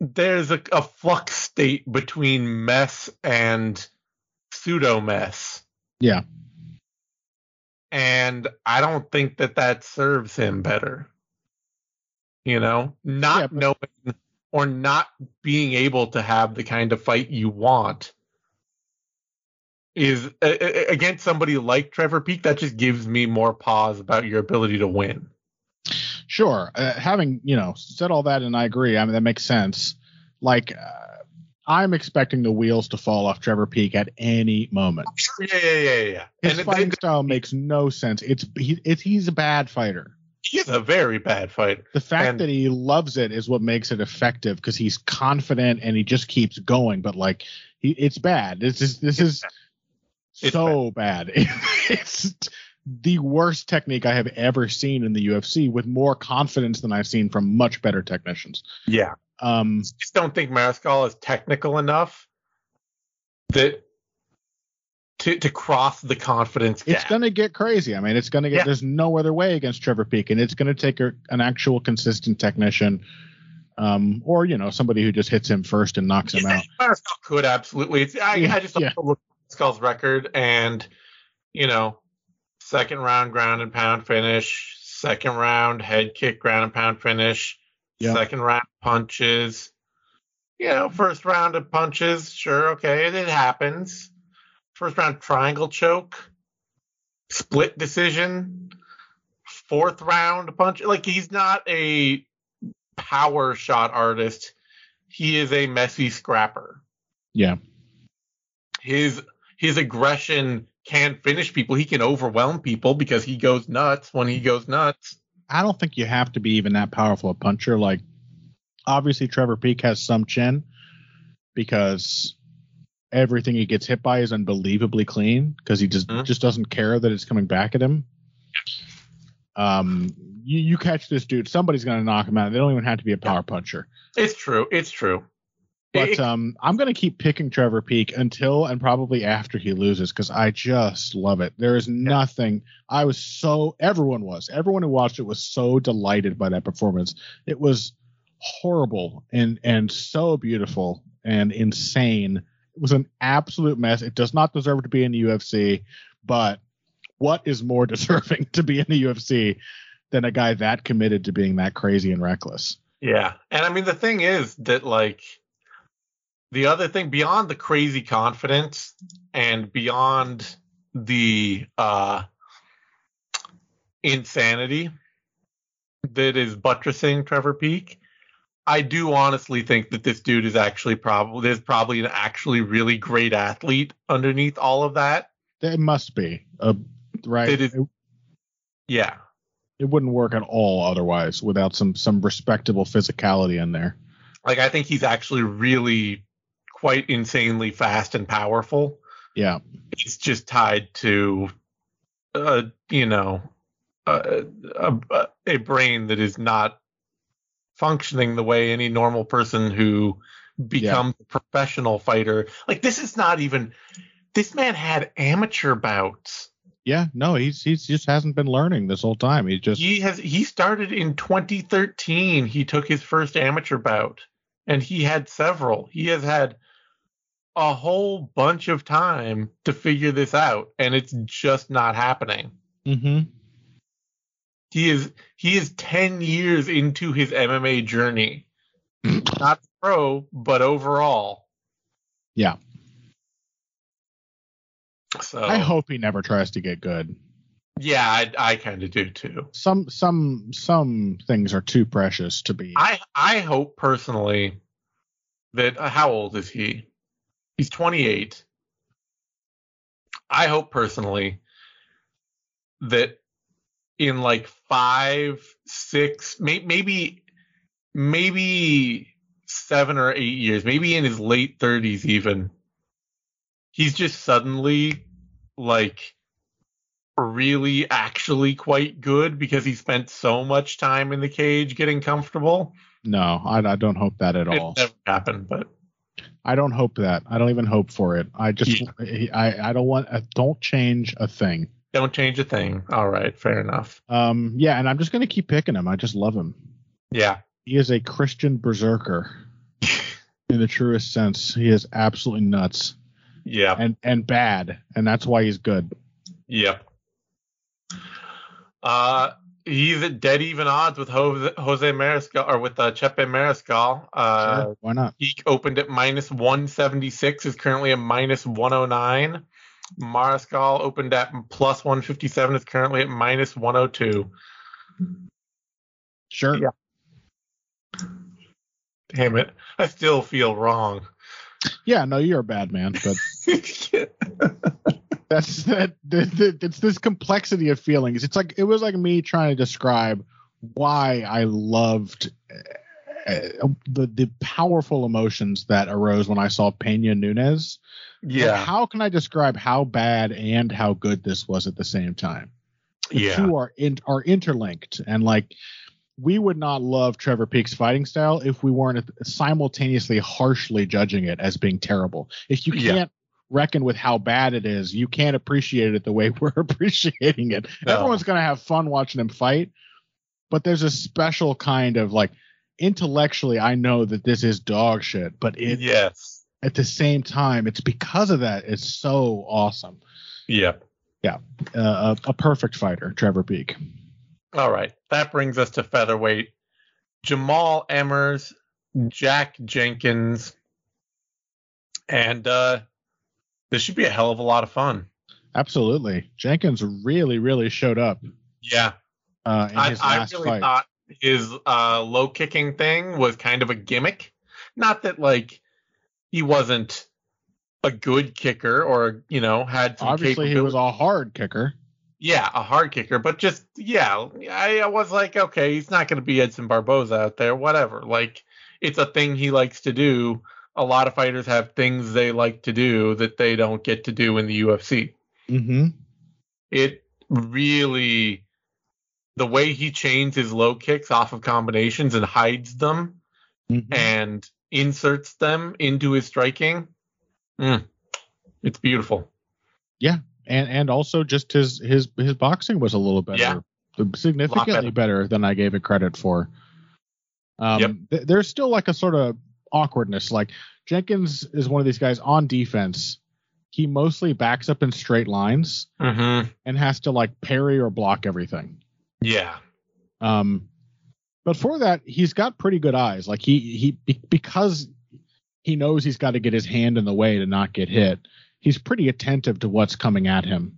there's a, a flux state between mess and pseudo mess. Yeah. And I don't think that that serves him better. You know, not Yeah, but- knowing or not being able to have the kind of fight you want is a- against somebody like Trevor Peek. That just gives me more pause about your ability to win. Sure. Uh, having you know said all that, and I agree. I mean that makes sense. Like uh, I'm expecting the wheels to fall off Trevor Peek at any moment. Oh, yeah, yeah, yeah, yeah. His And fighting style makes no sense. It's he, it's he's a bad fighter. he's a very bad fighter. The fact And- that he loves it is what makes it effective because he's confident and he just keeps going. But like, he, it's bad. This is this is It's so bad. it's the worst technique I have ever seen in the UFC with more confidence than I've seen from much better technicians. Yeah. Um, just don't think Mariscal is technical enough that to to cross the confidence it's gap. gonna get crazy. I mean, it's gonna get. Yeah. There's no other way against Trevor Peek, and it's gonna take a, an actual consistent technician, um, or you know somebody who just hits him first and knocks him Yeah, out. Mariscal could absolutely. It's, I, Yeah, I just yeah. look at Mariscal's record and you know, second round ground and pound finish, second round head kick ground and pound finish, Yeah. second round punches. You know, first round of punches, sure, okay, it, it happens. First round triangle choke, split decision, fourth round punch. Like he's not a power shot artist. He is a messy scrapper. Yeah, His his aggression can finish people. He can overwhelm people because he goes nuts when he goes nuts. I don't think you have to be even that powerful a puncher. Like, obviously, Trevor Peek has some chin because everything he gets hit by is unbelievably clean because he just Mhm. just doesn't care that it's coming back at him. Um, you, you catch this dude, somebody's gonna knock him out. They don't even have to be a power puncher. It's true. It's true. But um, I'm gonna keep picking Trevor Peek until and probably after he loses because I just love it. There is nothing. I was so everyone was everyone who watched it was so delighted by that performance. It was horrible and and so beautiful and insane. It was an absolute mess. It does not deserve to be in the UFC, but what is more deserving to be in the UFC than a guy that committed to being that crazy and reckless? Yeah. And I mean the thing is that like the other thing beyond the crazy confidence and beyond the uh insanity that is buttressing Trevor Peek, I do honestly think that this dude is actually probably there's probably an actually really great athlete underneath all of that. It must be uh, right. It is- It- Yeah. it wouldn't work at all otherwise without some some respectable physicality in there. Like I think he's actually really quite insanely fast and powerful. Yeah, it's just tied to uh you know a, a, a brain that is not functioning the way any normal person who becomes a professional fighter like this is not even this man had amateur bouts yeah. No, he's he's just hasn't been learning this whole time. He just he has he started in 2013 he took his first amateur bout and he had several he has had a whole bunch of time to figure this out and it's just not happening Mhm. he is he is 10 years into his MMA journey. Not pro, but overall. Yeah. So I hope he never tries to get good. yeah, I, I kind of do too. Some some some things are too precious to be. I I hope personally that uh, how old is he? He's 28. I hope personally that in like five, six, may, maybe maybe seven or eight years, maybe in his late 30s even, he's just suddenly like really actually quite good because he spent so much time in the cage getting comfortable. no, I, I don't hope that at It all. never happened, but I don't hope that. I don't even hope for it. I just I I don't want. Uh, don't change a thing. Don't change a thing. All right, fair enough. Um, yeah, and I'm just gonna keep picking him. I just love him. Yeah, He is a Christian berserker in the truest sense. He is absolutely nuts yeah, and and bad, and that's why he's good. yep. Uh, he's at dead even odds with Jose, Jose Mariscal or with uh, Chepe Mariscal. Uh, Sure, why not? He opened at minus 176, is currently a minus 109. Mariscal opened at plus 157, is currently at minus 102. Sure. Yeah. Damn it. I still feel wrong. Yeah, no, you're a bad man, but that's that. th- th- It's this complexity of feelings. It's like it was like me trying to describe why I loved uh, the the powerful emotions that arose when I saw Pena Nunes. Like, yeah. how can I describe how bad and how good this was at the same time? The Yeah. two are in, are interlinked, and like we would not love Trevor Peek's fighting style if we weren't simultaneously harshly judging it as being terrible. If you can't reckon with how bad it is, you can't appreciate it the way we're appreciating it. No. Everyone's gonna have fun watching him fight, but there's a special kind of like intellectually, I know that this is dog shit, but it yes. at the same time, it's because of that it's so awesome. Yeah. Uh, a, a perfect fighter, Trevor Peek. All right. That brings us to featherweight. Jamall Emmers, Jack Jenkins, and uh, this should be a hell of a lot of fun. Absolutely. Jenkins really, really showed up Yeah. uh, in I, I really fight. thought his uh, low kicking thing was kind of a gimmick. Not that like he wasn't a good kicker or you know had some Obviously, he was a hard kicker. yeah a hard kicker, but just yeah I, I was like okay he's not going to be Edson Barboza out there whatever like it's a thing he likes to do. A lot of fighters have things they like to do that they don't get to do in the UFC. Mm-hmm. it really the way he chains his low kicks off of combinations and hides them Mm-hmm. and inserts them into his striking mm, it's beautiful Yeah, and and also just his his his boxing was a little better, Yeah. significantly better. better. than I gave it credit for. Um, Yep. th- there's still like a sort of awkwardness. Like Jenkins is one of these guys on defense. He mostly backs up in straight lines mm-hmm. and has to like parry or block everything. yeah Um, but for that, he's got pretty good eyes. Like he he because he knows he's got to get his hand in the way to not get hit. He's pretty attentive to what's coming at him.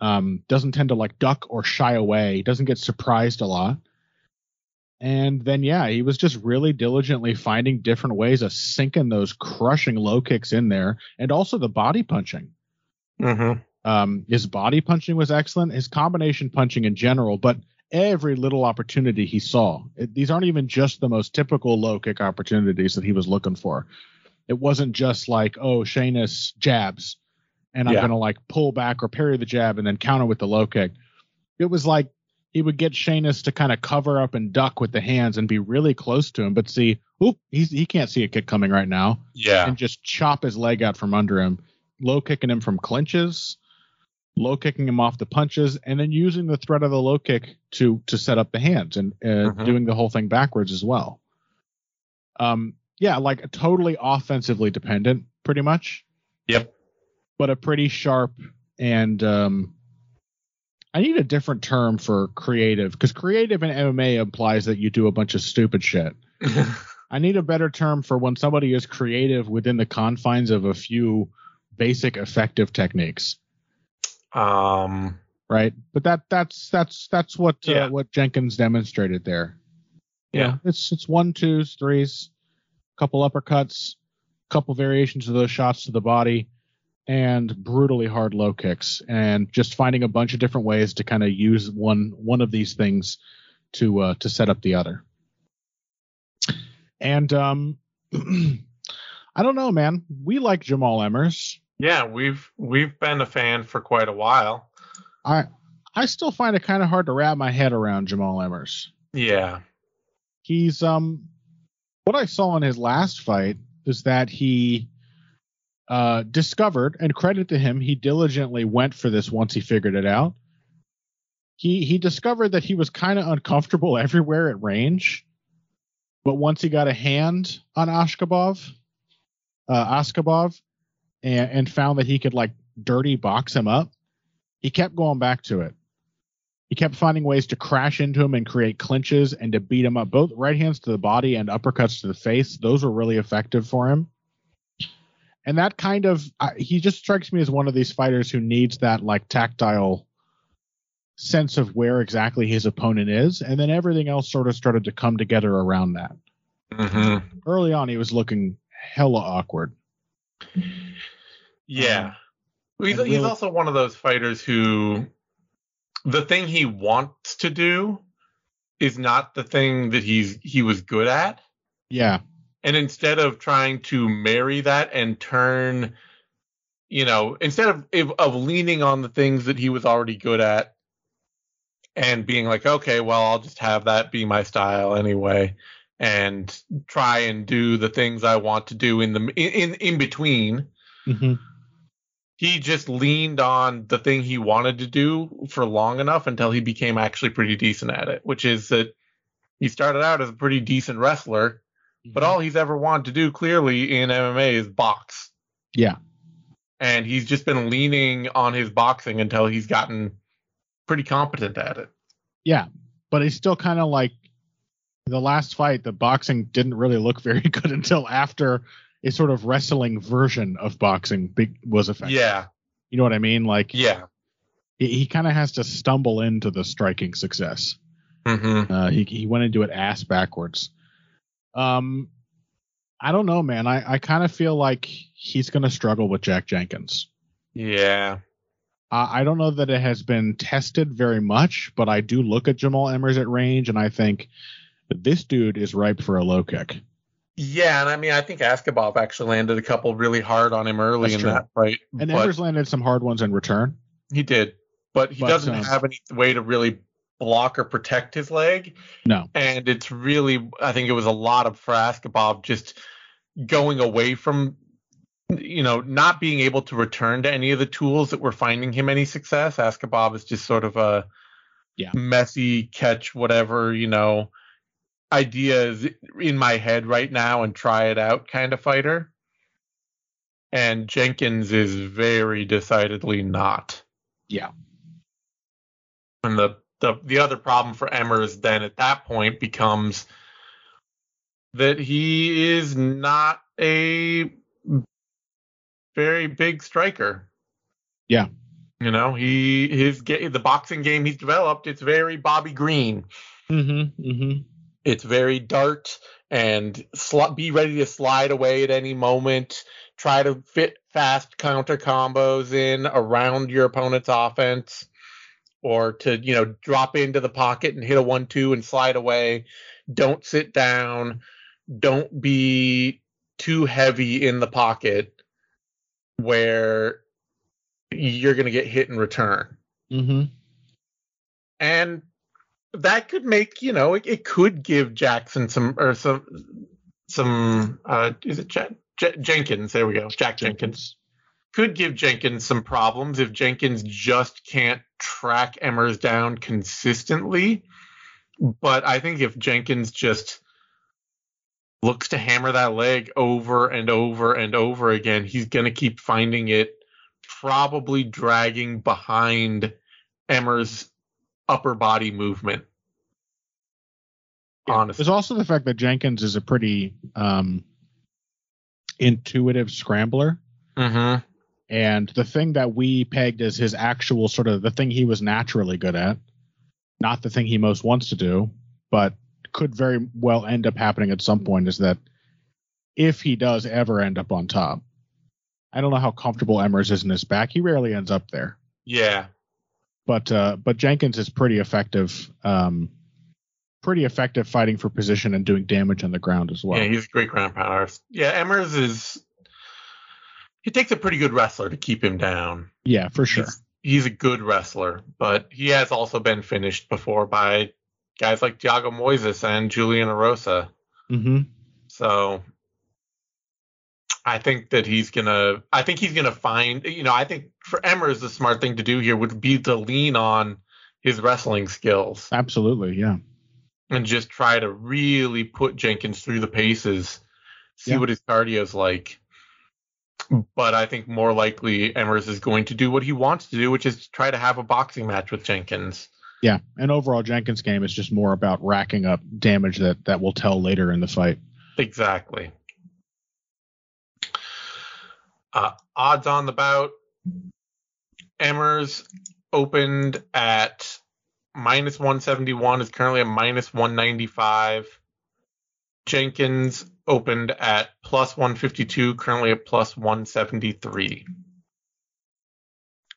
Um, doesn't tend to like duck or shy away. He doesn't get surprised a lot. And then yeah, he was just really diligently finding different ways of sinking those crushing low kicks in there, and also the body punching. mm-hmm. Um, his body punching was excellent. His combination punching in general, but every little opportunity he saw. It, these aren't even just the most typical low kick opportunities that he was looking for. It wasn't just like, oh, Shainis jabs, and I'm Yeah. gonna like pull back or parry the jab and then counter with the low kick. It was like he would get Shainis to kind of cover up and duck with the hands and be really close to him, but see, oop, he's he can't see a kick coming right now. Yeah. And just chop his leg out from under him, low kicking him from clinches, low kicking him off the punches, and then using the threat of the low kick to to set up the hands and uh, Mhm. doing the whole thing backwards as well. Um, yeah, like totally offensively dependent, pretty much, yep. But a pretty sharp and um, I need a different term for creative because creative in MMA implies that you do a bunch of stupid shit. I need a better term for when somebody is creative within the confines of a few basic effective techniques, um right? But that that's that's that's what Yeah. uh, what Jenkins demonstrated there. yeah It's it's one twos, threes, couple uppercuts, couple variations of those shots to the body, and brutally hard low kicks, and just finding a bunch of different ways to kind of use one one of these things to uh, to set up the other. And um, I don't know, man. We like Jamall Emmers. yeah we've we've been a fan for quite a while I I still find it kind of hard to wrap my head around Jamall Emmers. yeah he's um what I saw in his last fight, is that he uh, discovered, and credit to him, he diligently went for this once he figured it out. He he discovered that he was kind of uncomfortable everywhere at range, but once he got a hand on Ashkabov, uh, Askhabov, and, and found that he could like dirty box him up, he kept going back to it. He kept finding ways to crash into him and create clinches and to beat him up. Both right hands to the body and uppercuts to the face. Those were really effective for him. And that kind of, uh, he just strikes me as one of these fighters who needs that like tactile sense of where exactly his opponent is. And then everything else sort of started to come together around that. Mm-hmm. Early on, he was looking hella awkward. Yeah. Um, he's, and he's really- also one of those fighters who the thing he wants to do is not the thing that he's he was good at. Yeah. And instead of trying to marry that and turn, you know, instead of of, of leaning on the things that he was already good at and being like, okay, well, I'll just have that be my style anyway, and try and do the things I want to do in the in in, between. hmm He just leaned on the thing he wanted to do for long enough until he became actually pretty decent at it, which is that he started out as a pretty decent wrestler, but all he's ever wanted to do clearly in MMA is box. Yeah. And he's just been leaning on his boxing until he's gotten pretty competent at it. Yeah, but he's still kind of like the last fight. The boxing didn't really look very good until after a sort of wrestling version of boxing be- was effective. Yeah. you know what I mean? Like Yeah. he, he kind of has to stumble into the striking success. Mm-hmm. Uh, he he went into it ass backwards. Um, I don't know, man. I I kind of feel like he's gonna struggle with Jack Jenkins. Yeah. I I don't know that it has been tested very much, but I do look at Jamall Emmers at range, and I think this dude is ripe for a low kick. Yeah, and I mean, I think Askhabov actually landed a couple really hard on him early That's in true. that fight. And but Emmers landed some hard ones in return. he did, but he But, doesn't um, have any way to really block or protect his leg. No. and it's really I think it was a lot of for Askhabov just going away from you know not being able to return to any of the tools that were finding him any success. Askhabov is just sort of a Yeah. messy catch whatever you know ideas in my head right now and try it out kind of fighter. And Jenkins is very decidedly not. Yeah. And the the the other problem for Emmers then at that point becomes that he is not a very big striker. Yeah. You know, he his the boxing game he's developed, it's very Bobby Green. Mm-hmm. Mm-hmm. It's very dart and sl- be ready to slide away at any moment. Try to fit fast counter combos in around your opponent's offense, or to you know drop into the pocket and hit a one-two and slide away. Don't sit down. Don't be too heavy in the pocket where you're going to get hit in return Mm-hmm. and that could make you know it, it could give Jackson some or some some uh is it J- Jenkins there we go Jack Jenkins could give Jenkins some problems if Jenkins just can't track Emmers down consistently but I think if Jenkins just looks to hammer that leg over and over and over again he's going to keep finding it probably dragging behind Emmers upper body movement. Honestly. There's also the fact that Jenkins is a pretty um, intuitive scrambler. Mm-hmm. And the thing that we pegged as his actual sort of the thing he was naturally good at, not the thing he most wants to do, but could very well end up happening at some point is that if he does ever end up on top, I don't know how comfortable Emmers is in his back. He rarely ends up there. Yeah. But uh, but Jenkins is pretty effective, um, pretty effective fighting for position and doing damage on the ground as well. Yeah, he's a great ground pounder. Yeah, Emmers is he takes a pretty good wrestler to keep him down. yeah, for sure. He's, he's a good wrestler, but he has also been finished before by guys like Thiago Moises and Julian Erosa. hmm So I think that he's gonna. I think he's gonna find. You know, I think for Emmers, the smart thing to do here would be to lean on his wrestling skills Absolutely, yeah. and just try to really put Jenkins through the paces, see Yeah. what his cardio's like. But I think more likely Emmers is going to do what he wants to do, which is try to have a boxing match with Jenkins. Yeah, and overall Jenkins' game is just more about racking up damage that that will tell later in the fight. Exactly. Uh, odds on the bout. Emmers opened at minus 171, is currently at minus 195. Jenkins opened at plus 152, currently at plus 173.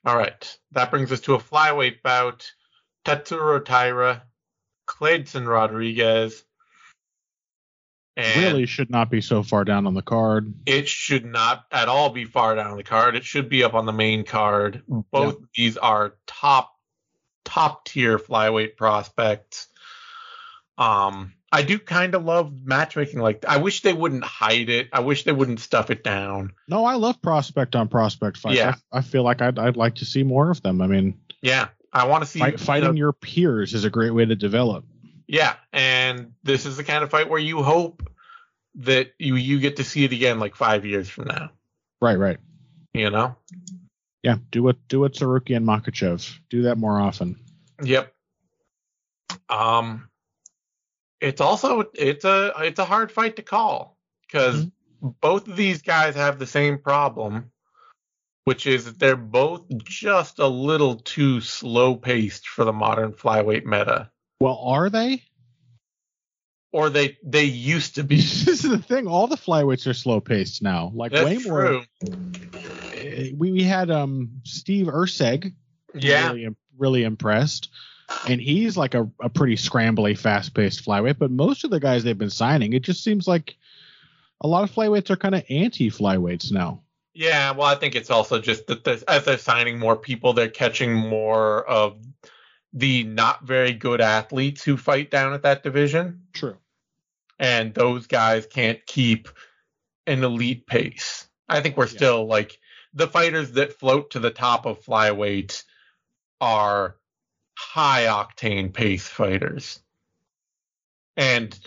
All right, that brings us to a flyweight bout. Tatsuro Taira, Kleydson Rodrigues. And really should not be so far down on the card. it should not at all be far down on the card. It should be up on the main card. Both of these are top top tier flyweight prospects. Um I do kind of love matchmaking like I wish they wouldn't hide it. I wish they wouldn't stuff it down. No, I love prospect on prospect fights. Yeah. I, I feel like I'd I'd like to see more of them. I mean, Yeah. I want to see fight, fighting your peers is a great way to develop. Yeah, and this is the kind of fight where you hope that you you get to see it again like 5 years from now, Right, right. you know? Yeah, do what do what Tsarukyan and Makhachev. Do that more often. Yep. Um, it's also it's a it's a hard fight to call because both of these guys have the same problem, which is that they're both just a little too slow paced for the modern flyweight meta, Well, are they? or they they used to be. this is the thing. All the flyweights are slow paced now. Like That's way more. true. eh, We we had um Steve Erceg. Yeah, Really, really impressed. And he's like a, a pretty scrambly, fast paced flyweight. But most of the guys they've been signing, it just seems like a lot of flyweights are kind of anti flyweights now. yeah. Well, I think it's also just that as they're signing more people, they're catching more of the not very good athletes who fight down at that division. True. and those guys can't keep an elite pace. I think we're Yeah. still like the fighters that float to the top of flyweight are high octane pace fighters. And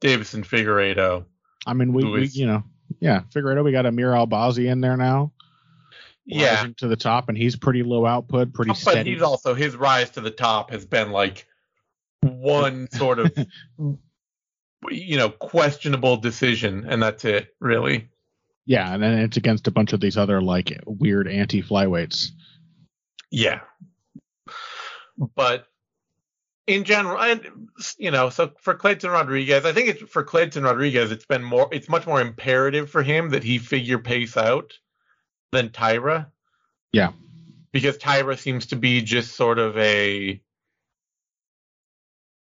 Deiveson Figueiredo. I mean, we, we is- you know, yeah, Figueiredo, we got Amir Albazi in there now. Yeah. to the top, and he's pretty low output, pretty But steady. he's also his rise to the top has been like one sort of you know questionable decision and that's it really. yeah, and then it's against a bunch of these other like weird anti flyweights. Yeah. But in general, and you know, so for Kleydson Rodrigues, I think it's for Kleydson Rodrigues, it's been more, it's much more imperative for him that he figure pace out than Taira. Yeah. Because Taira seems to be just sort of a.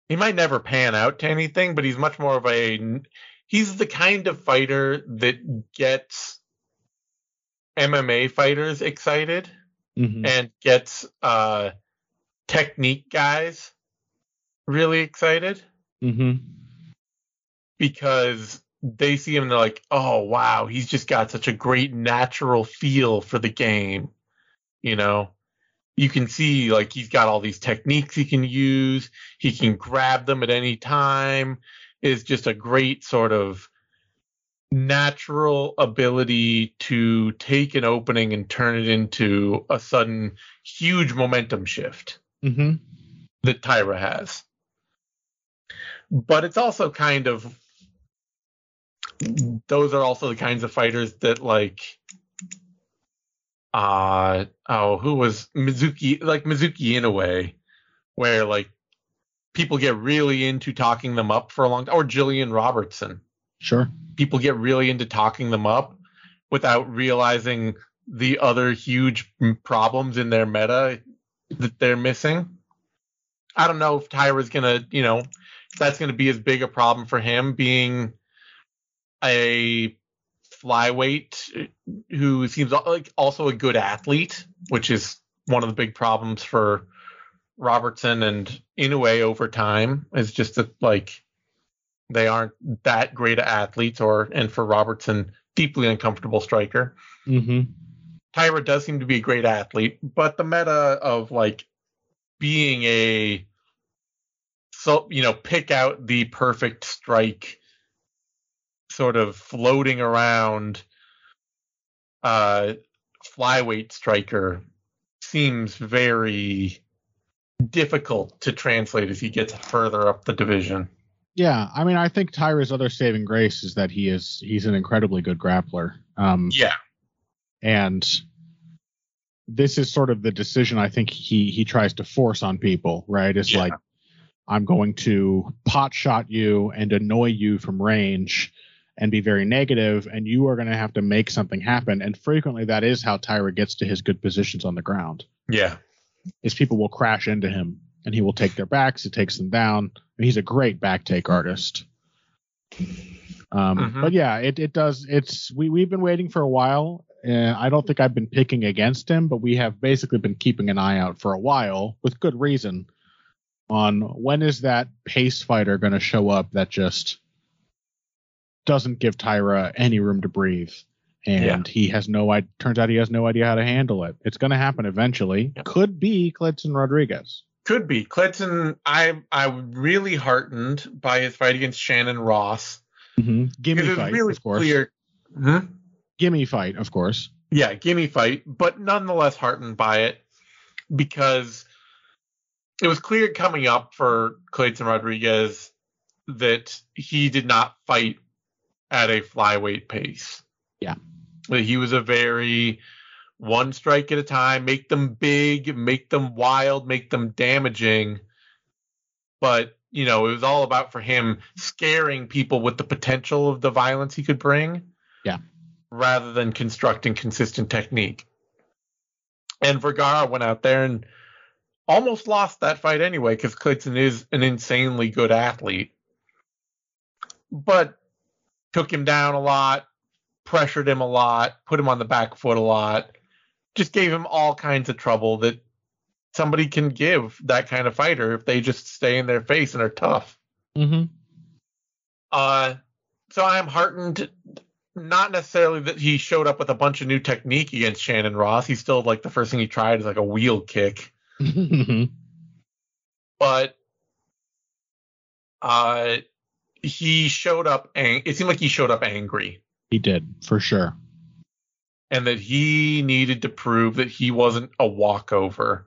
He might never pan out to anything, but he's much more of a. He's the kind of fighter that gets MMA fighters excited Mhm. and gets uh technique guys really excited Mhm. because they see him and they're like, oh wow, he's just got such a great natural feel for the game. You know, you can see like he's got all these techniques he can use. He can grab them at any time. Is just a great sort of natural ability to take an opening and turn it into a sudden huge momentum shift Mhm. that Taira has. But it's also kind of those are also the kinds of fighters that like uh oh who was Mizuki like Mizuki in a way where like people get really into talking them up for a long time or Gillian Robertson Sure. people get really into talking them up without realizing the other huge problems in their meta that they're missing. I don't know if Taira's gonna, you know, that's gonna be as big a problem for him being a flyweight who seems like also a good athlete, which is one of the big problems for Robertson and Inoue over time is just that like they aren't that great athletes or and for Robertson deeply uncomfortable striker. Mm-hmm. Taira does seem to be a great athlete, but the meta of like being a so you know pick out the perfect strike sort of floating around uh flyweight striker seems very difficult to translate as he gets further up the division. Yeah, I mean, I think Taira's other saving grace is that he is he's an incredibly good grappler. Um, Yeah. And this is sort of the decision I think he he tries to force on people, right? It's Yeah. like I'm going to pot shot you and annoy you from range and be very negative, and you are going to have to make something happen. And frequently, that is how Taira gets to his good positions on the ground. Yeah. Is people will crash into him and he will take their backs. It takes them down. And he's a great back take artist. Um, Mhm. But yeah, it, it does. It's we we've been waiting for a while. Uh, I don't think I've been picking against him, but we have basically been keeping an eye out for a while with good reason on when is that pace fighter going to show up that just doesn't give Taira any room to breathe. And he has no idea. Turns out he has no idea how to handle it. It's going to happen eventually. Yeah. Could be Kleydson Rodrigues. Could be. Clinton I I'm really heartened by his fight against Shannon Ross. Mm-hmm. It was fight, really of course. clear. Hmm? Gimme fight, of course. Yeah, gimme fight, but nonetheless heartened by it because it was clear coming up for Kleydson Rodrigues that he did not fight at a flyweight pace. Yeah. That he was a very one strike at a time, make them big, make them wild, make them damaging. But, you know, it was all about for him scaring people with the potential of the violence he could bring rather than constructing consistent technique. And Vergara went out there and almost lost that fight anyway because Kleydson is an insanely good athlete. But took him down a lot, pressured him a lot, put him on the back foot a lot, just gave him all kinds of trouble that somebody can give that kind of fighter if they just stay in their face and are tough. Mm-hmm. Uh, so I'm heartened, not necessarily that he showed up with a bunch of new technique against Shannon Ross. He's still like the first thing he tried is like a wheel kick, but uh, he showed up. Ang- it seemed like he showed up angry, he did, for sure. and that he needed to prove that he wasn't a walkover,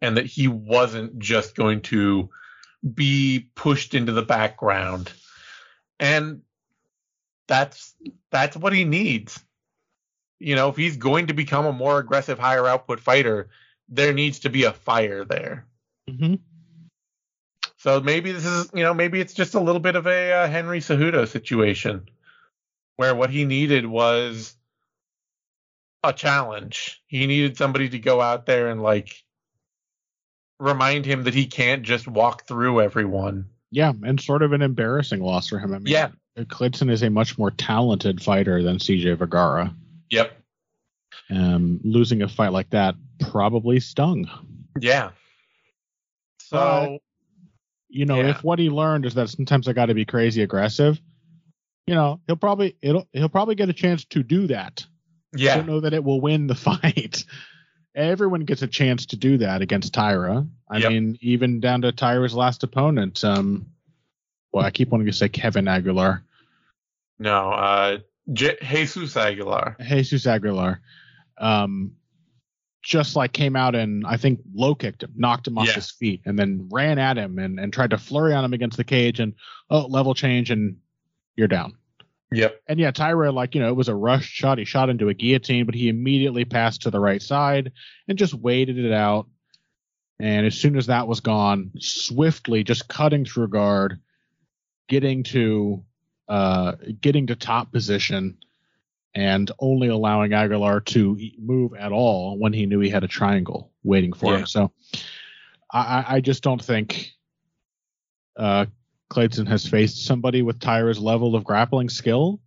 and that he wasn't just going to be pushed into the background. And that's that's what he needs. You know, if he's going to become a more aggressive, higher output fighter, there needs to be a fire there. Mm-hmm. So maybe this is, you know, maybe it's just a little bit of a uh, Henry Cejudo situation, where what he needed was a challenge. He needed somebody to go out there and like remind him that he can't just walk through everyone. Yeah, and sort of an embarrassing loss for him. I mean, Yeah. Kleydson is a much more talented fighter than CJ Vergara. Yep. Um, losing a fight like that probably stung. Yeah. So You know, Yeah. if what he learned is that sometimes I got to be crazy aggressive, you know, he'll probably it'll he'll probably get a chance to do that. I yeah, don't know that it will win the fight. Everyone gets a chance to do that against Taira. I Yep. mean, even down to Taira's last opponent. Um, well, I keep wanting to say Kevin Aguilar, no, uh, J- Jesus Aguilar. Jesus Aguilar. Um, just like came out and I think low kicked him, knocked him off Yeah. his feet, and then ran at him and, and tried to flurry on him against the cage and oh level change and you're down. Yep. And yeah, Taira, like, you know, it was a rush shot. He shot into a guillotine, but he immediately passed to the right side and just waited it out. And as soon as that was gone, swiftly just cutting through guard, getting to uh getting to top position and only allowing Aguilar to move at all when he knew he had a triangle waiting for Yeah. him. So I, I- just don't think uh Kleydson has faced somebody with Taira's level of grappling skill.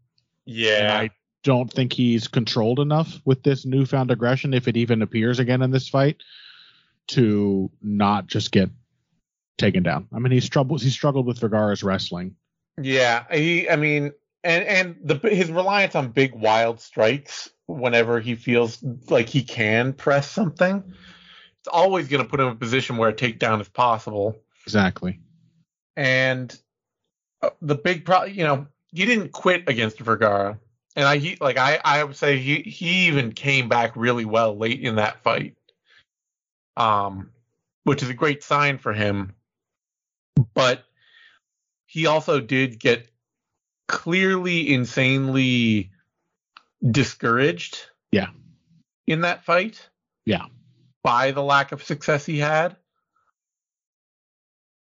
And Yeah. I don't think he's controlled enough with this newfound aggression, if it even appears again in this fight, to not just get taken down. I mean, he's struggled. He struggled with Vergara's wrestling. Yeah, he. I mean, and and the his reliance on big wild strikes whenever he feels like he can press something, it's always going to put him in a position where a takedown is possible. Exactly. And uh, the big problem, you know, he didn't quit against Vergara, and I he, like I I would say he he even came back really well late in that fight, um, which is a great sign for him. But he also did get clearly insanely discouraged. Yeah. In that fight. Yeah. By the lack of success he had.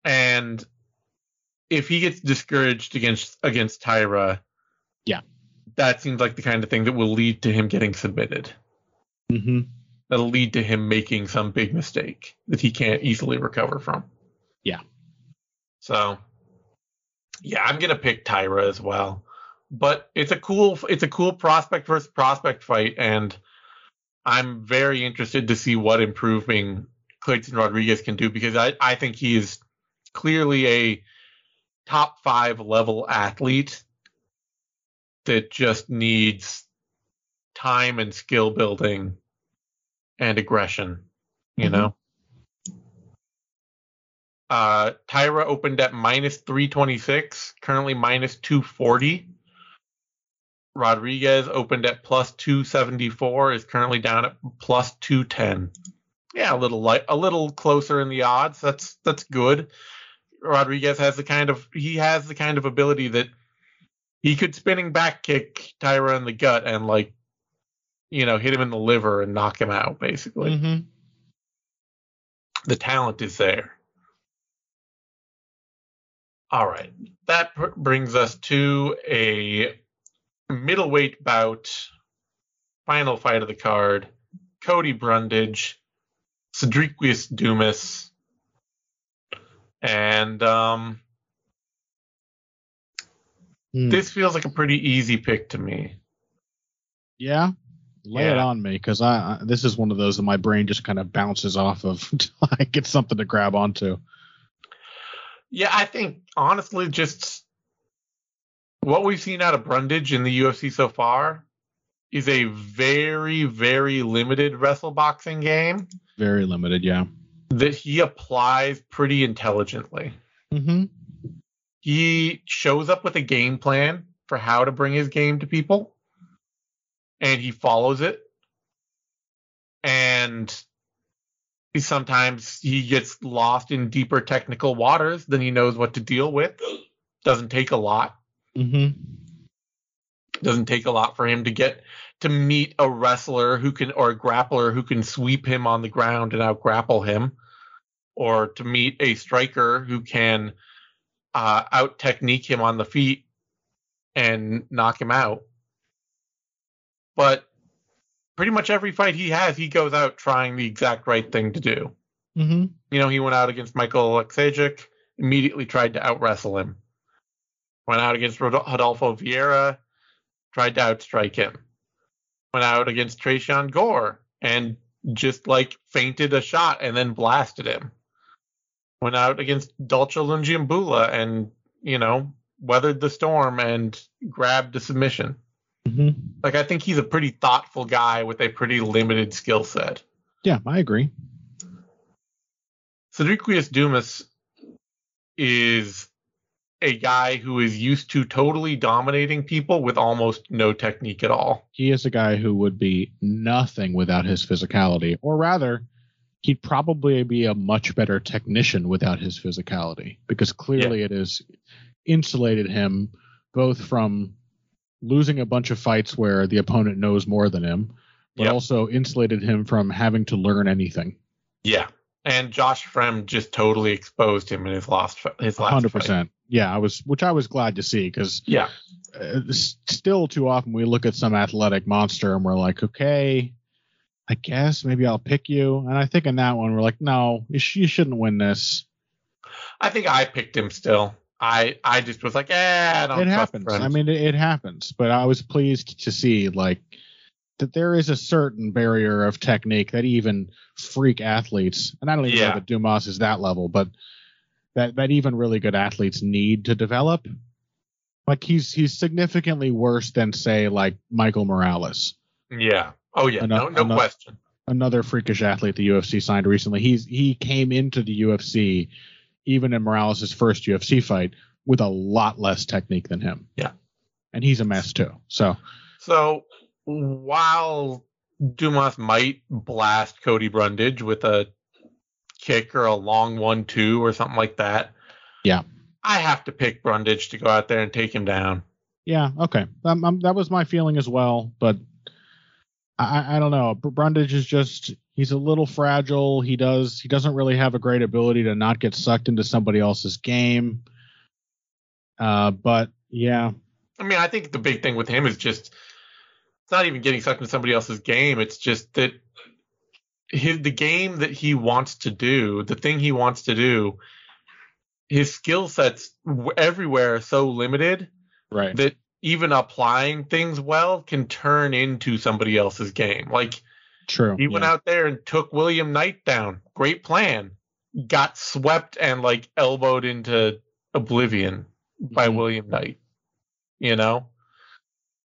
And if he gets discouraged against against Taira, yeah. That seems like the kind of thing that will lead to him getting submitted. Mm-hmm. That'll lead to him making some big mistake that he can't easily recover from. Yeah. So yeah, I'm gonna pick Taira as well. But it's a cool it's a cool prospect versus prospect fight, and I'm very interested to see what improving Kleydson Rodrigues can do because I, I think he is clearly a top five level athlete that just needs time and skill building and aggression, you mm-hmm. know? Uh, Taira opened at minus 326, currently minus 240. Rodrigues opened at plus 274, is currently down at plus 210. Yeah, a little light, a little closer in the odds. That's that's good. Rodrigues has the kind of he has the kind of ability that he could spinning back kick Taira in the gut and like you know hit him in the liver and knock him out basically. Mm-hmm. The talent is there. All right. That pr- brings us to a middleweight bout, final fight of the card. Cody Brundage, Sedriques Dumas, and um, mm. this feels like a pretty easy pick to me. Yeah, lay yeah. it on me because I, I, this is one of those that my brain just kind of bounces off of. until I get something to grab onto. Yeah, I think honestly, just what we've seen out of Brundage in the UFC so far is a very, very limited wrestle boxing game. Very limited, yeah. That he applies pretty intelligently. Mm-hmm. He shows up with a game plan for how to bring his game to people, and he follows it. And sometimes he gets lost in deeper technical waters than he knows what to deal with. Doesn't take a lot. Mm-hmm. Doesn't take a lot for him to get to meet a wrestler who can or a grappler who can sweep him on the ground and out grapple him, or to meet a striker who can uh, out technique him on the feet and knock him out. But pretty much every fight he has, he goes out trying the exact right thing to do. Mm-hmm. You know, he went out against Michael Alexejczyk, immediately tried to out wrestle him. Went out against Rodolfo Vieira, tried to outstrike him. Went out against Tresean Gore and just like feinted a shot and then blasted him. Went out against Dalcha Lungiambula and, you know, weathered the storm and grabbed a submission. Mm-hmm. Like I think he's a pretty thoughtful guy with a pretty limited skill set. Yeah, I agree. Sedriques Dumas is a guy who is used to totally dominating people with almost no technique at all. He is a guy who would be nothing without his physicality, or rather, he'd probably be a much better technician without his physicality because clearly yeah. it has insulated him both from losing a bunch of fights where the opponent knows more than him, but yep. also insulated him from having to learn anything. Yeah. And Josh Fremd just totally exposed him in his last his last 100%. Fight. Yeah, I was which I was glad to see cuz Yeah. Uh, still too often we look at some athletic monster and we're like, "Okay, I guess maybe I'll pick you." And I think in that one we're like, "No, you, sh- you shouldn't win this." I think I picked him still. I I just was like, eh, it happens. Friends. I mean, it, it, happens. But I was pleased to see like that there is a certain barrier of technique that even freak athletes, and I don't even yeah. know that Dumas is that level, but that that even really good athletes need to develop. Like he's he's significantly worse than say like Michael Morales, Yeah. Oh yeah. Ano- no, no question. another freakish athlete the UFC signed recently. He's he came into the UFC even in Morales' first UFC fight with a lot less technique than him. Yeah. And he's a mess too. So So while Dumas might blast Cody Brundage with a kick or a long one two or something like that. Yeah. I have to pick Brundage to go out there and take him down. yeah, okay. Um, um, that was my feeling as well, but I, I- I don't know. Brundage is just he's a little fragile. He does he doesn't really have a great ability to not get sucked into somebody else's game. Uh, but yeah, I mean, I think the big thing with him is just it's not even getting sucked into somebody else's game. It's just that his the game that he wants to do, the thing he wants to do, his skill sets w- everywhere are so limited right. that even applying things well can turn into somebody else's game. Like True. he went out there and took William Knight down. Great plan. Got swept and like elbowed into oblivion by Mhm. William Knight. You know,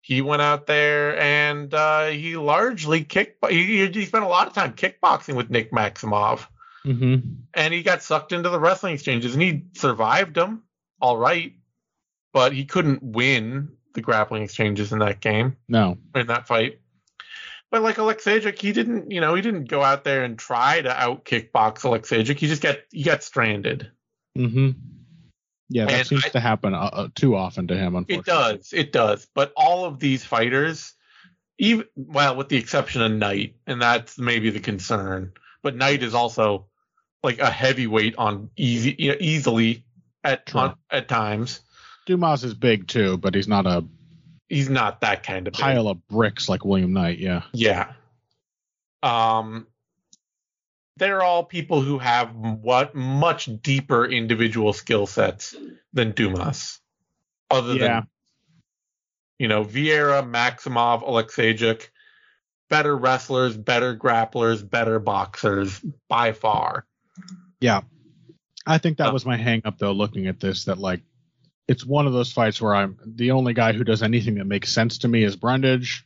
he went out there and uh, he largely kick. He, he spent a lot of time kickboxing with Nick Maximov, Mhm. and he got sucked into the wrestling exchanges, and he survived them all right, but he couldn't win the grappling exchanges in that game No. in that fight. But like Alexejik, he didn't, you know, he didn't go out there and try to out kickbox Alexejik. He just got he got stranded. Mm-hmm. Yeah, that And seems I- to happen uh, uh, too often to him. Unfortunately, It does, it does. But all of these fighters, even well, with the exception of Knight, and that's maybe the concern. But Knight is also like a heavyweight on easy, you know, easily at on, at times. Dumas is big too, but he's not a He's not that kind of big. pile of bricks like William Knight. Yeah. Yeah. Um, they're all people who have what much deeper individual skill sets than Dumas. Other Yeah. than you know, Vieira, Maximov, Alexejik, better wrestlers, better grapplers, better boxers by far. Yeah. I think that Uh, was my hang up though, looking at this, that like it's one of those fights where I'm the only guy who does anything that makes sense to me is Brundage.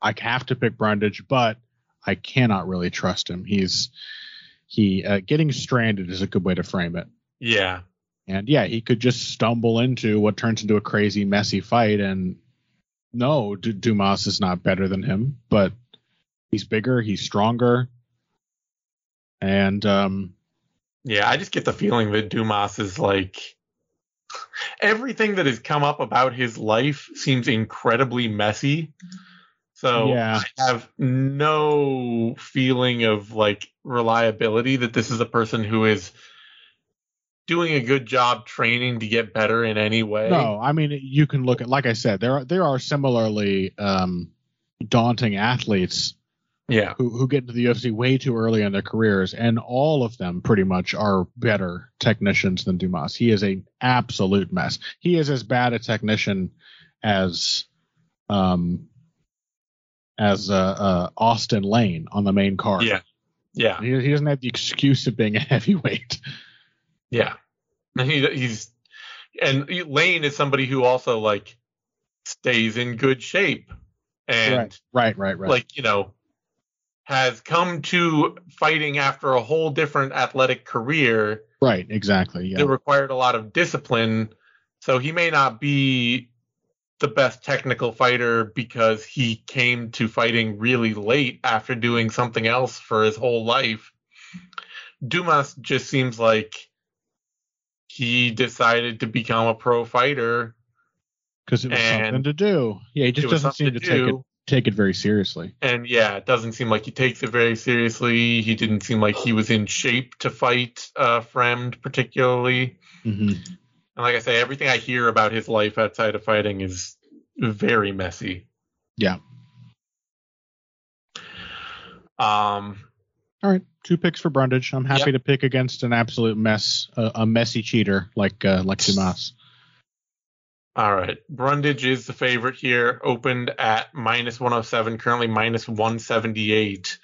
I have to pick Brundage, but I cannot really trust him. He's he uh, getting stranded is a good way to frame it. Yeah. And yeah, he could just stumble into what turns into a crazy, messy fight. And no, D- Dumas is not better than him, but he's bigger, he's stronger, and um, Yeah, I just get the feeling that Dumas is like everything that has come up about his life seems incredibly messy. So Yeah. I have no feeling of like reliability that this is a person who is doing a good job training to get better in any way. no, I mean you can look at, like I said, there are there are similarly um, daunting athletes Yeah. who who get into the UFC way too early in their careers, and all of them pretty much are better technicians than Dumas. He is an absolute mess. He is as bad a technician as um as uh, uh Austin Lane on the main card. Yeah. Yeah. He, he doesn't have the excuse of being a heavyweight. Yeah. He, he's and Lane is somebody who also like stays in good shape and right, right, right, right. like you know has come to fighting after a whole different athletic career right, exactly. Yeah. that required a lot of discipline so he may not be the best technical fighter because he came to fighting really late after doing something else for his whole life dumas just seems like he decided to become a pro fighter Because it was and something to do. Yeah, he just doesn't seem to something take it. Take it very seriously. And yeah, it doesn't seem like he takes it very seriously. He didn't seem like he was in shape to fight uh, Fremd particularly. hmm And like I say, everything I hear about his life outside of fighting is very messy. Yeah. Um. All right, two picks for Brundage. I'm happy to pick against an absolute mess, uh, a messy cheater like uh, like Dumas. All right. Brundage is the favorite here. Opened at minus 107, currently minus 178.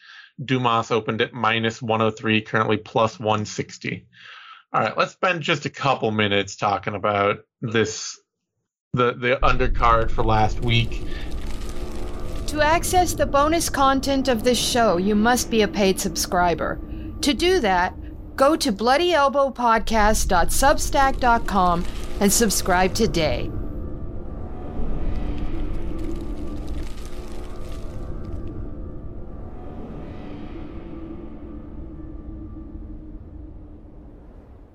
Dumas opened at minus 103, currently plus 160. All right. Let's spend just a couple minutes talking about this the the undercard for last week. To access the bonus content of this show, you must be a paid subscriber. To do that, go to bloodyelbowpodcast.substack.com and subscribe today.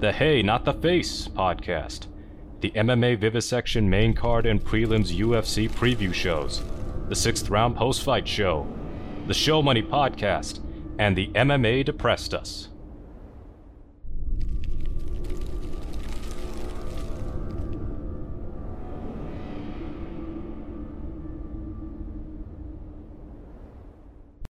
the Hey Not the Face podcast, the MMA Vivisection main card and prelims UFC preview shows, the sixth round post fight show, the Show Money podcast, and the MMA Depressed Us.